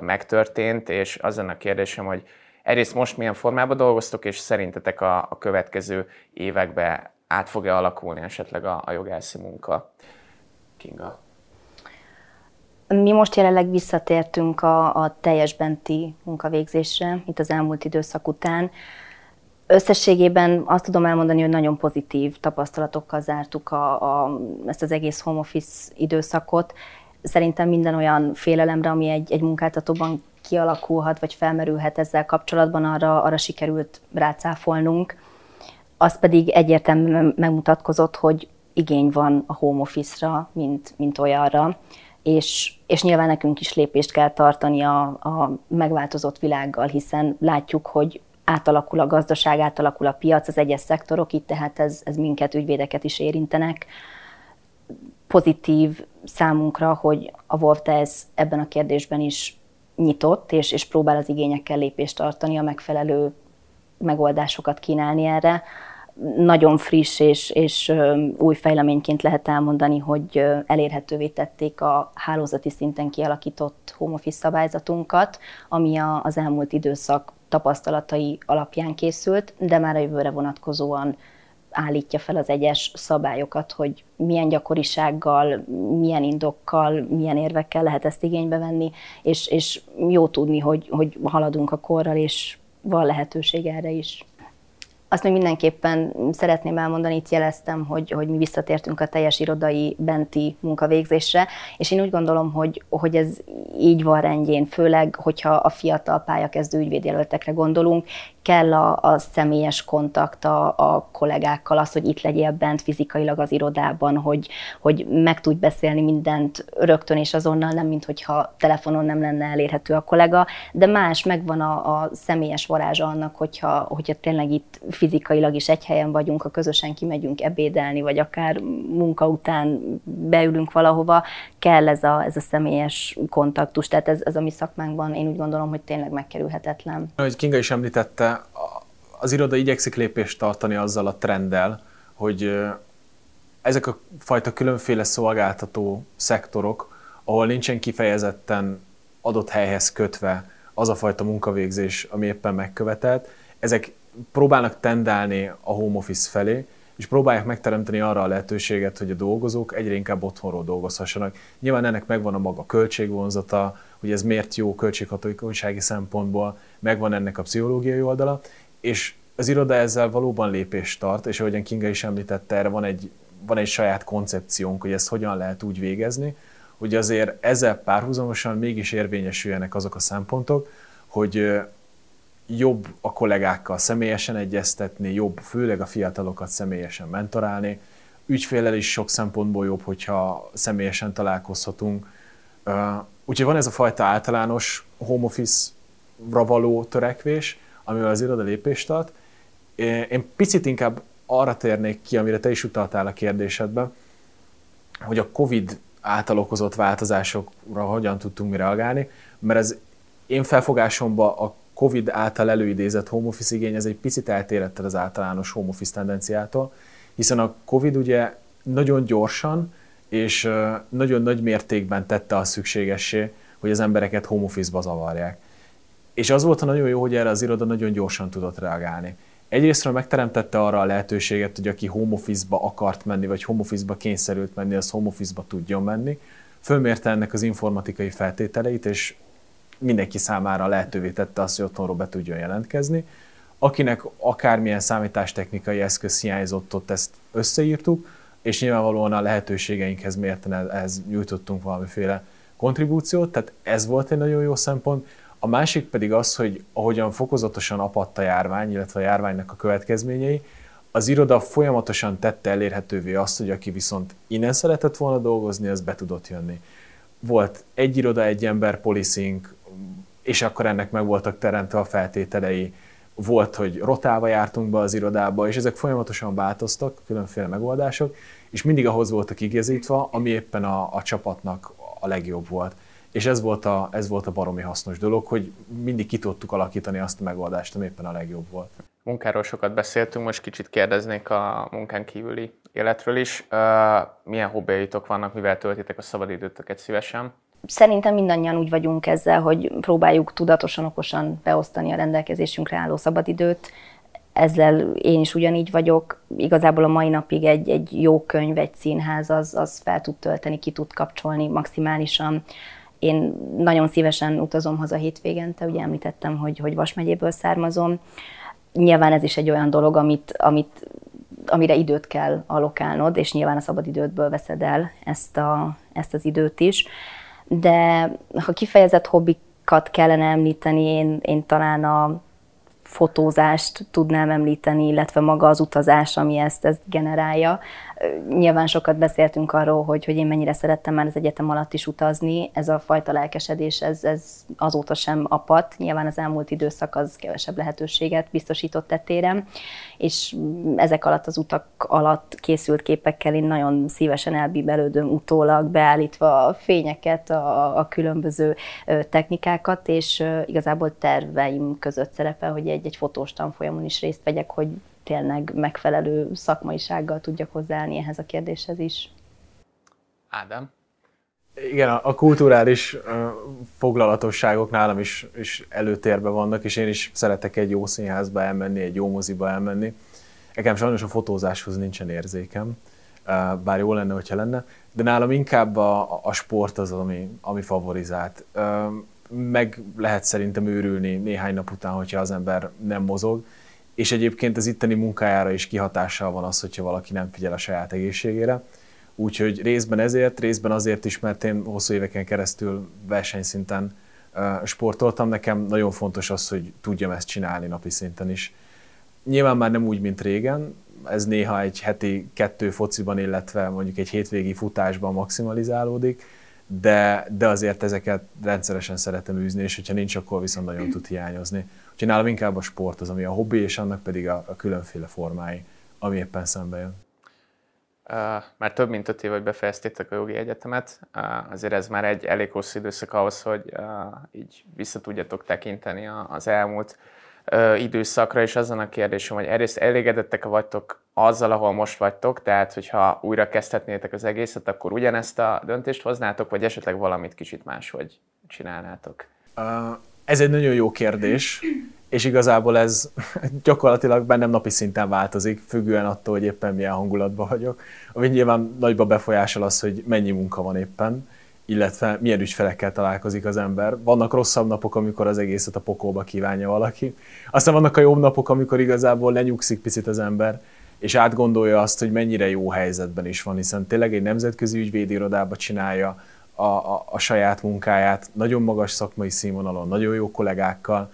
megtörtént, és az a kérdésem, hogy egyrészt most milyen formában dolgoztok, és szerintetek a, a következő években át fog-e alakulni esetleg a, a jogászi munka. Kinga. Mi most jelenleg visszatértünk a, a teljes benti munkavégzésre, itt az elmúlt időszak után. Összességében azt tudom elmondani, hogy nagyon pozitív tapasztalatokkal zártuk a, a, ezt az egész home office időszakot. Szerintem minden olyan félelemre, ami egy, egy munkáltatóban kialakulhat, vagy felmerülhet ezzel kapcsolatban, arra, arra sikerült rácáfolnunk. Az pedig egyértelműen megmutatkozott, hogy igény van a home office-ra, mint, mint olyanra, és, és nyilván nekünk is lépést kell tartani a, a megváltozott világgal, hiszen látjuk, hogy átalakul a gazdaság, átalakul a piac, az egyes szektorok, itt tehát ez, ez minket, ügyvédeket is érintenek. Pozitív számunkra, hogy a Voltez ebben a kérdésben is nyitott, és, és próbál az igényekkel lépést tartani, a megfelelő megoldásokat kínálni erre. Nagyon friss és, és új fejleményként lehet elmondani, hogy elérhetővé tették a hálózati szinten kialakított home office szabályzatunkat, ami a, az elmúlt időszak tapasztalatai alapján készült, de már a jövőre vonatkozóan állítja fel az egyes szabályokat, hogy milyen gyakorisággal, milyen indokkal, milyen érvekkel lehet ezt igénybe venni, és, és jó tudni, hogy, hogy haladunk a korral, és van lehetőség erre is. Azt még mindenképpen szeretném elmondani, itt jeleztem, hogy, hogy mi visszatértünk a teljes irodai benti munkavégzésre, és én úgy gondolom, hogy, hogy ez így van rendjén, főleg, hogyha a fiatal pályakezdő ügyvédjelöltekre gondolunk, kell a, a személyes kontakt a, a kollégákkal, az, hogy itt legyél bent fizikailag az irodában, hogy, hogy meg tudj beszélni mindent rögtön és azonnal, nem mint hogyha telefonon nem lenne elérhető a kollega, de más, megvan a, a személyes varázsa annak, hogyha, hogyha tényleg itt fizikailag is egy helyen vagyunk, ha közösen kimegyünk ebédelni, vagy akár munka után beülünk valahova, kell ez a, ez a személyes kontaktus. Tehát ez, ez a mi szakmánkban én úgy gondolom, hogy tényleg megkerülhetetlen. Ahogy Kinga is említette, az iroda igyekszik lépést tartani azzal a trenddel, hogy ezek a fajta különféle szolgáltató szektorok, ahol nincsen kifejezetten adott helyhez kötve az a fajta munkavégzés, ami éppen megkövetelt, ezek próbálnak tendálni a home office felé, és próbálják megteremteni arra a lehetőséget, hogy a dolgozók egyre inkább otthonról dolgozhassanak. Nyilván ennek megvan a maga költségvonzata, hogy ez miért jó költséghatósági szempontból, megvan ennek a pszichológiai oldala, és az iroda ezzel valóban lépést tart, és ahogyan Kinga is említette, erre van egy, van egy saját koncepciónk, hogy ezt hogyan lehet úgy végezni, hogy azért ezzel párhuzamosan mégis érvényesüljenek azok a szempontok, hogy jobb a kollégákkal személyesen egyeztetni, jobb főleg a fiatalokat személyesen mentorálni, ügyfélel is sok szempontból jobb, hogyha személyesen találkozhatunk. Úgyhogy van ez a fajta általános home office-ra való törekvés, amivel az iroda lépést tart. Én picit inkább arra térnék ki, amire te is utaltál a kérdésedben, hogy a COVID által okozott változásokra hogyan tudtunk mi reagálni, mert ez én felfogásomban a COVID által előidézett home office igény, ez egy picit eltérett az általános home office tendenciától, hiszen a COVID ugye nagyon gyorsan és nagyon nagy mértékben tette a szükségessé, hogy az embereket home office-ba zavarják. És az volt a nagyon jó, hogy erre az iroda nagyon gyorsan tudott reagálni. Egyrésztről megteremtette arra a lehetőséget, hogy aki home office-ba akart menni, vagy home office-ba kényszerült menni, az home office-ba tudjon menni. Fölmérte ennek az informatikai feltételeit, és mindenki számára lehetővé tette azt, hogy otthonról be tudjon jelentkezni. Akinek akármilyen számítástechnikai eszköz hiányzott, ott ezt összeírtuk, és nyilvánvalóan a lehetőségeinkhez mérten ez nyújtottunk valamiféle kontribúciót, tehát ez volt egy nagyon jó szempont. A másik pedig az, hogy ahogyan fokozatosan apadt a járvány, illetve a járványnak a következményei, az iroda folyamatosan tette elérhetővé azt, hogy aki viszont innen szeretett volna dolgozni, az be tudott jönni. Volt egy iroda, egy ember policing, és akkor ennek meg voltak teremtve a feltételei. Volt, hogy rotálva jártunk be az irodába, és ezek folyamatosan változtak, különféle megoldások, és mindig ahhoz voltak igazítva, ami éppen a, a csapatnak a legjobb volt. És ez volt, a, ez volt a baromi hasznos dolog, hogy mindig ki tudtuk alakítani azt a megoldást, ami éppen a legjobb volt. Munkáról sokat beszéltünk, most kicsit kérdeznék a munkán kívüli életről is. Milyen hobbiaitok vannak, mivel töltitek a szabadidőtöket szívesen? Szerintem mindannyian úgy vagyunk ezzel, hogy próbáljuk tudatosan, okosan beosztani a rendelkezésünkre álló szabadidőt. ezzel én is ugyanígy vagyok. Igazából a mai napig egy, egy jó könyv, egy színház az, az fel tud tölteni, ki tud kapcsolni maximálisan. Én nagyon szívesen utazom haza hétvégente, ugye említettem, hogy, hogy Vas származom. Nyilván ez is egy olyan dolog, amit, amit, amire időt kell alokálnod, és nyilván a szabad idődből veszed el ezt, a, ezt az időt is. De ha kifejezett hobbikat kellene említeni, én, én talán a fotózást tudnám említeni, illetve maga az utazás, ami ezt, ezt generálja. Nyilván sokat beszéltünk arról, hogy, hogy én mennyire szerettem már az egyetem alatt is utazni. Ez a fajta lelkesedés, ez, ez azóta sem apat. Nyilván az elmúlt időszak az kevesebb lehetőséget biztosított tetérem, és ezek alatt az utak alatt készült képekkel én nagyon szívesen elbíbelődöm utólag, beállítva a fényeket, a, a különböző technikákat, és igazából terveim között szerepel, hogy egy, egy fotós tanfolyamon is részt vegyek, hogy tényleg megfelelő szakmaisággal tudjak hozzáállni ehhez a kérdéshez is. Ádám? Igen, a, a kulturális uh, foglalatosságok nálam is, is előtérbe vannak, és én is szeretek egy jó színházba elmenni, egy jó moziba elmenni. Nekem sajnos a fotózáshoz nincsen érzékem, uh, bár jó lenne, hogyha lenne, de nálam inkább a, a sport az, ami, ami favorizált. Uh, meg lehet szerintem őrülni néhány nap után, hogyha az ember nem mozog, és egyébként az itteni munkájára is kihatással van az, hogyha valaki nem figyel a saját egészségére. Úgyhogy részben ezért, részben azért is, mert én hosszú éveken keresztül versenyszinten sportoltam. Nekem nagyon fontos az, hogy tudjam ezt csinálni napi szinten is. Nyilván már nem úgy, mint régen, ez néha egy heti kettő fociban, illetve mondjuk egy hétvégi futásban maximalizálódik, de, de azért ezeket rendszeresen szeretem űzni, és hogyha nincs, akkor viszont nagyon tud hiányozni. Nálam inkább a sport az, ami a hobbi, és annak pedig a, a különféle formái, ami éppen szembe jön. Uh, már több mint öt év, hogy befejeztétek a jogi egyetemet, uh, azért ez már egy elég hosszú időszak ahhoz, hogy uh, így vissza tudjatok tekinteni az elmúlt időszakra, és azon a kérdésem, hogy egyrészt elégedettek vagytok azzal, ahol most vagytok, tehát hogyha újra kezdhetnétek az egészet, akkor ugyanezt a döntést hoznátok, vagy esetleg valamit kicsit máshogy csinálnátok? Ez egy nagyon jó kérdés, és igazából ez gyakorlatilag bennem napi szinten változik, függően attól, hogy éppen milyen hangulatban vagyok. Ami nyilván nagyba befolyásol az, hogy mennyi munka van éppen, illetve milyen ügyfelekkel találkozik az ember. Vannak rosszabb napok, amikor az egészet a pokolba kívánja valaki. Aztán vannak a jobb napok, amikor igazából lenyugszik picit az ember, és átgondolja azt, hogy mennyire jó helyzetben is van, hiszen tényleg egy nemzetközi ügyvédirodába csinálja a, a, a saját munkáját, nagyon magas szakmai színvonalon, nagyon jó kollégákkal,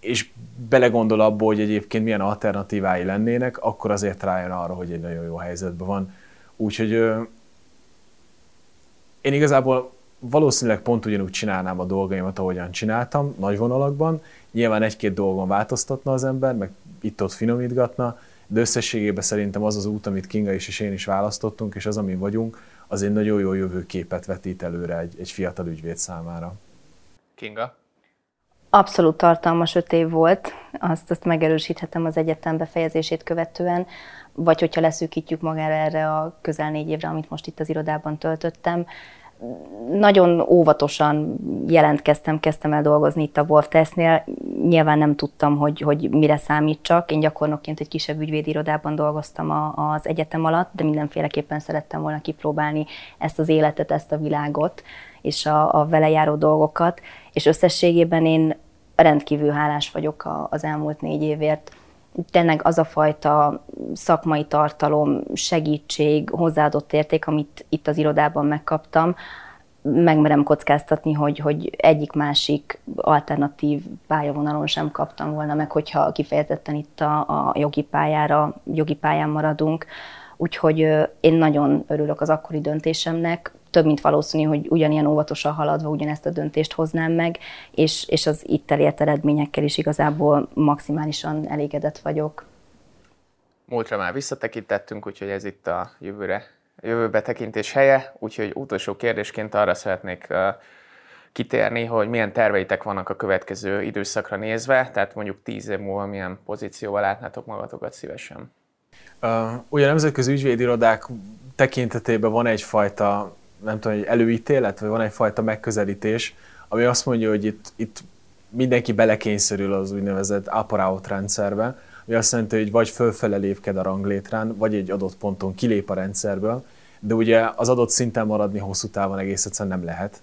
és belegondol abból, hogy egyébként milyen alternatívái lennének, akkor azért rájön arra, hogy egy nagyon jó helyzetben van. Úgyhogy én igazából valószínűleg pont ugyanúgy csinálnám a dolgaimat, ahogyan csináltam, nagy vonalakban. Nyilván egy-két dolgon változtatna az ember, meg itt-ott finomítgatna, de összességében szerintem az az út, amit Kinga is és én is választottunk, és az, amin vagyunk, az egy nagyon jó jövőképet vetít előre egy, egy fiatal ügyvéd számára. Kinga? Abszolút tartalmas öt év volt, azt, azt megerősíthetem az egyetem befejezését követően, vagy hogyha leszűkítjük magára erre a közel négy évre, amit most itt az irodában töltöttem, nagyon óvatosan jelentkeztem, kezdtem el dolgozni itt a Wolf Testnél. Nyilván nem tudtam, hogy, hogy mire számítsak. Én gyakornokként egy kisebb ügyvédirodában dolgoztam a, az egyetem alatt, de mindenféleképpen szerettem volna kipróbálni ezt az életet, ezt a világot és a, a vele járó dolgokat. És összességében én rendkívül hálás vagyok az elmúlt négy évért tényleg az a fajta szakmai tartalom, segítség, hozzáadott érték, amit itt az irodában megkaptam, megmerem kockáztatni, hogy, hogy egyik-másik alternatív pályavonalon sem kaptam volna meg, hogyha kifejezetten itt a, a jogi pályára, jogi pályán maradunk. Úgyhogy én nagyon örülök az akkori döntésemnek, több mint valószínű, hogy ugyanilyen óvatosan haladva ugyanezt a döntést hoznám meg, és, és az itt elért eredményekkel is igazából maximálisan elégedett vagyok. Múltra már visszatekintettünk, úgyhogy ez itt a jövőre, jövőbe tekintés helye, úgyhogy utolsó kérdésként arra szeretnék kitérni, hogy milyen terveitek vannak a következő időszakra nézve, tehát mondjuk tíz év múlva milyen pozícióval látnátok magatokat szívesen. Ugye a nemzetközi ügyvédirodák tekintetében van egyfajta nem tudom, egy előítélet, vagy van egyfajta megközelítés, ami azt mondja, hogy itt, itt mindenki belekényszerül az úgynevezett up rendszerbe, ami azt jelenti, hogy vagy fölfele lépked a ranglétrán, vagy egy adott ponton kilép a rendszerből, de ugye az adott szinten maradni hosszú távon egész egyszerűen nem lehet,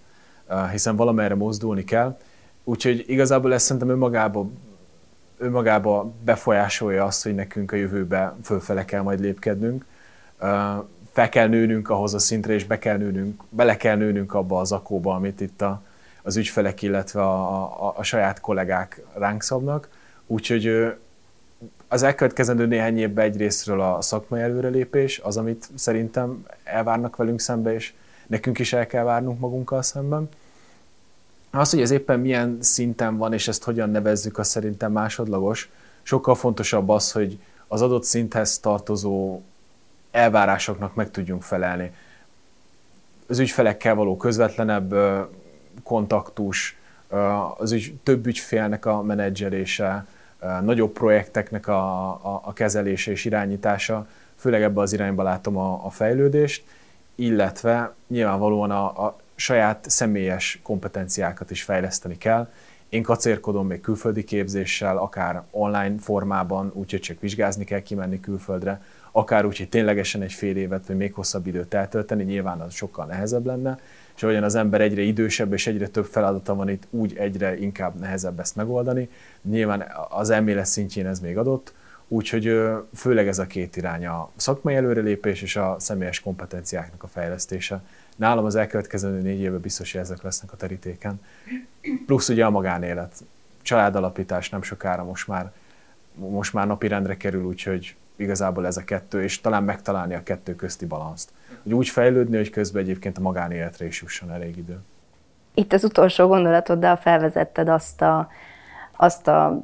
hiszen valamerre mozdulni kell. Úgyhogy igazából ezt szerintem önmagában önmagába befolyásolja azt, hogy nekünk a jövőbe fölfele kell majd lépkednünk. Fel kell nőnünk ahhoz a szintre, és be kell nőnünk, bele kell nőnünk abba az akóba, amit itt a, az ügyfelek, illetve a, a, a saját kollégák ránk szabnak. Úgyhogy az elkövetkezendő néhány évben egyrésztről a szakmai előrelépés, az, amit szerintem elvárnak velünk szembe, és nekünk is el kell várnunk magunkkal szemben. Az, hogy ez éppen milyen szinten van, és ezt hogyan nevezzük, az szerintem másodlagos. Sokkal fontosabb az, hogy az adott szinthez tartozó elvárásoknak meg tudjunk felelni. Az ügyfelekkel való közvetlenebb kontaktus, az ügy, több ügyfélnek a menedzselése, nagyobb projekteknek a, a, a kezelése és irányítása, főleg ebbe az irányba látom a, a fejlődést, illetve nyilvánvalóan a, a saját személyes kompetenciákat is fejleszteni kell. Én kacérkodom még külföldi képzéssel, akár online formában, úgyhogy csak vizsgázni kell kimenni külföldre, akár úgy, hogy ténylegesen egy fél évet vagy még hosszabb időt eltölteni, nyilván az sokkal nehezebb lenne, és ahogyan az ember egyre idősebb és egyre több feladata van itt, úgy egyre inkább nehezebb ezt megoldani. Nyilván az elmélet szintjén ez még adott, úgyhogy főleg ez a két irány, a szakmai előrelépés és a személyes kompetenciáknak a fejlesztése. Nálam az elkövetkező négy évben biztos, hogy ezek lesznek a terítéken. Plusz ugye a magánélet, családalapítás nem sokára most már, most már napirendre kerül, úgyhogy igazából ez a kettő, és talán megtalálni a kettő közti balanszt. Hogy úgy fejlődni, hogy közben egyébként a magánéletre is jusson elég idő. Itt az utolsó gondolatoddal felvezetted azt a, azt a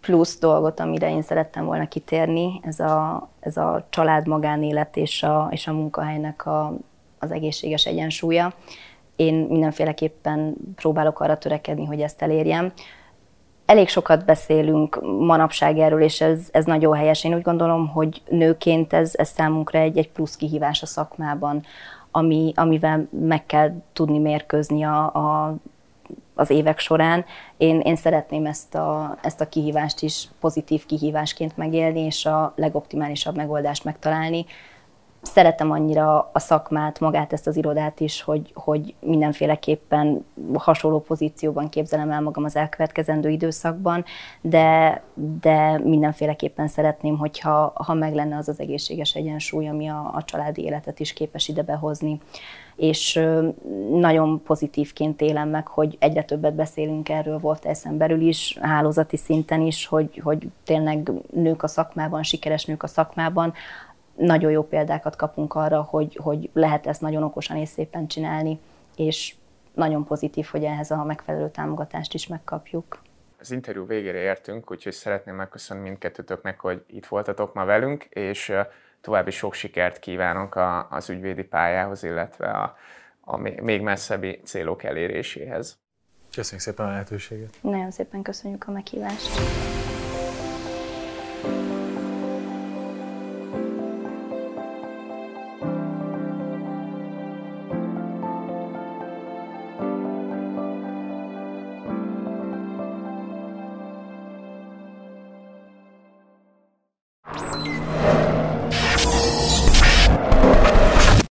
plusz dolgot, amire én szerettem volna kitérni, ez a, ez a család magánélet és a, és a munkahelynek a, az egészséges egyensúlya. Én mindenféleképpen próbálok arra törekedni, hogy ezt elérjem. Elég sokat beszélünk manapság erről, és ez, ez nagyon helyes. Én úgy gondolom, hogy nőként ez, ez számunkra egy, egy plusz kihívás a szakmában, ami, amivel meg kell tudni mérkőzni a, a, az évek során. Én, én szeretném ezt a, ezt a kihívást is pozitív kihívásként megélni, és a legoptimálisabb megoldást megtalálni szeretem annyira a szakmát, magát ezt az irodát is, hogy, hogy mindenféleképpen hasonló pozícióban képzelem el magam az elkövetkezendő időszakban, de, de mindenféleképpen szeretném, hogyha ha meg lenne az az egészséges egyensúly, ami a, a családi életet is képes ide behozni. És nagyon pozitívként élem meg, hogy egyre többet beszélünk erről, volt eszem belül is, hálózati szinten is, hogy, hogy tényleg nők a szakmában, sikeres nők a szakmában, nagyon jó példákat kapunk arra, hogy, hogy lehet ezt nagyon okosan és szépen csinálni, és nagyon pozitív, hogy ehhez a megfelelő támogatást is megkapjuk. Az interjú végére értünk, úgyhogy szeretném megköszönni mindkettőtöknek, hogy itt voltatok ma velünk, és további sok sikert kívánok az ügyvédi pályához, illetve a, a még messzebbi célok eléréséhez. Köszönjük szépen a lehetőséget. Nagyon szépen köszönjük a meghívást.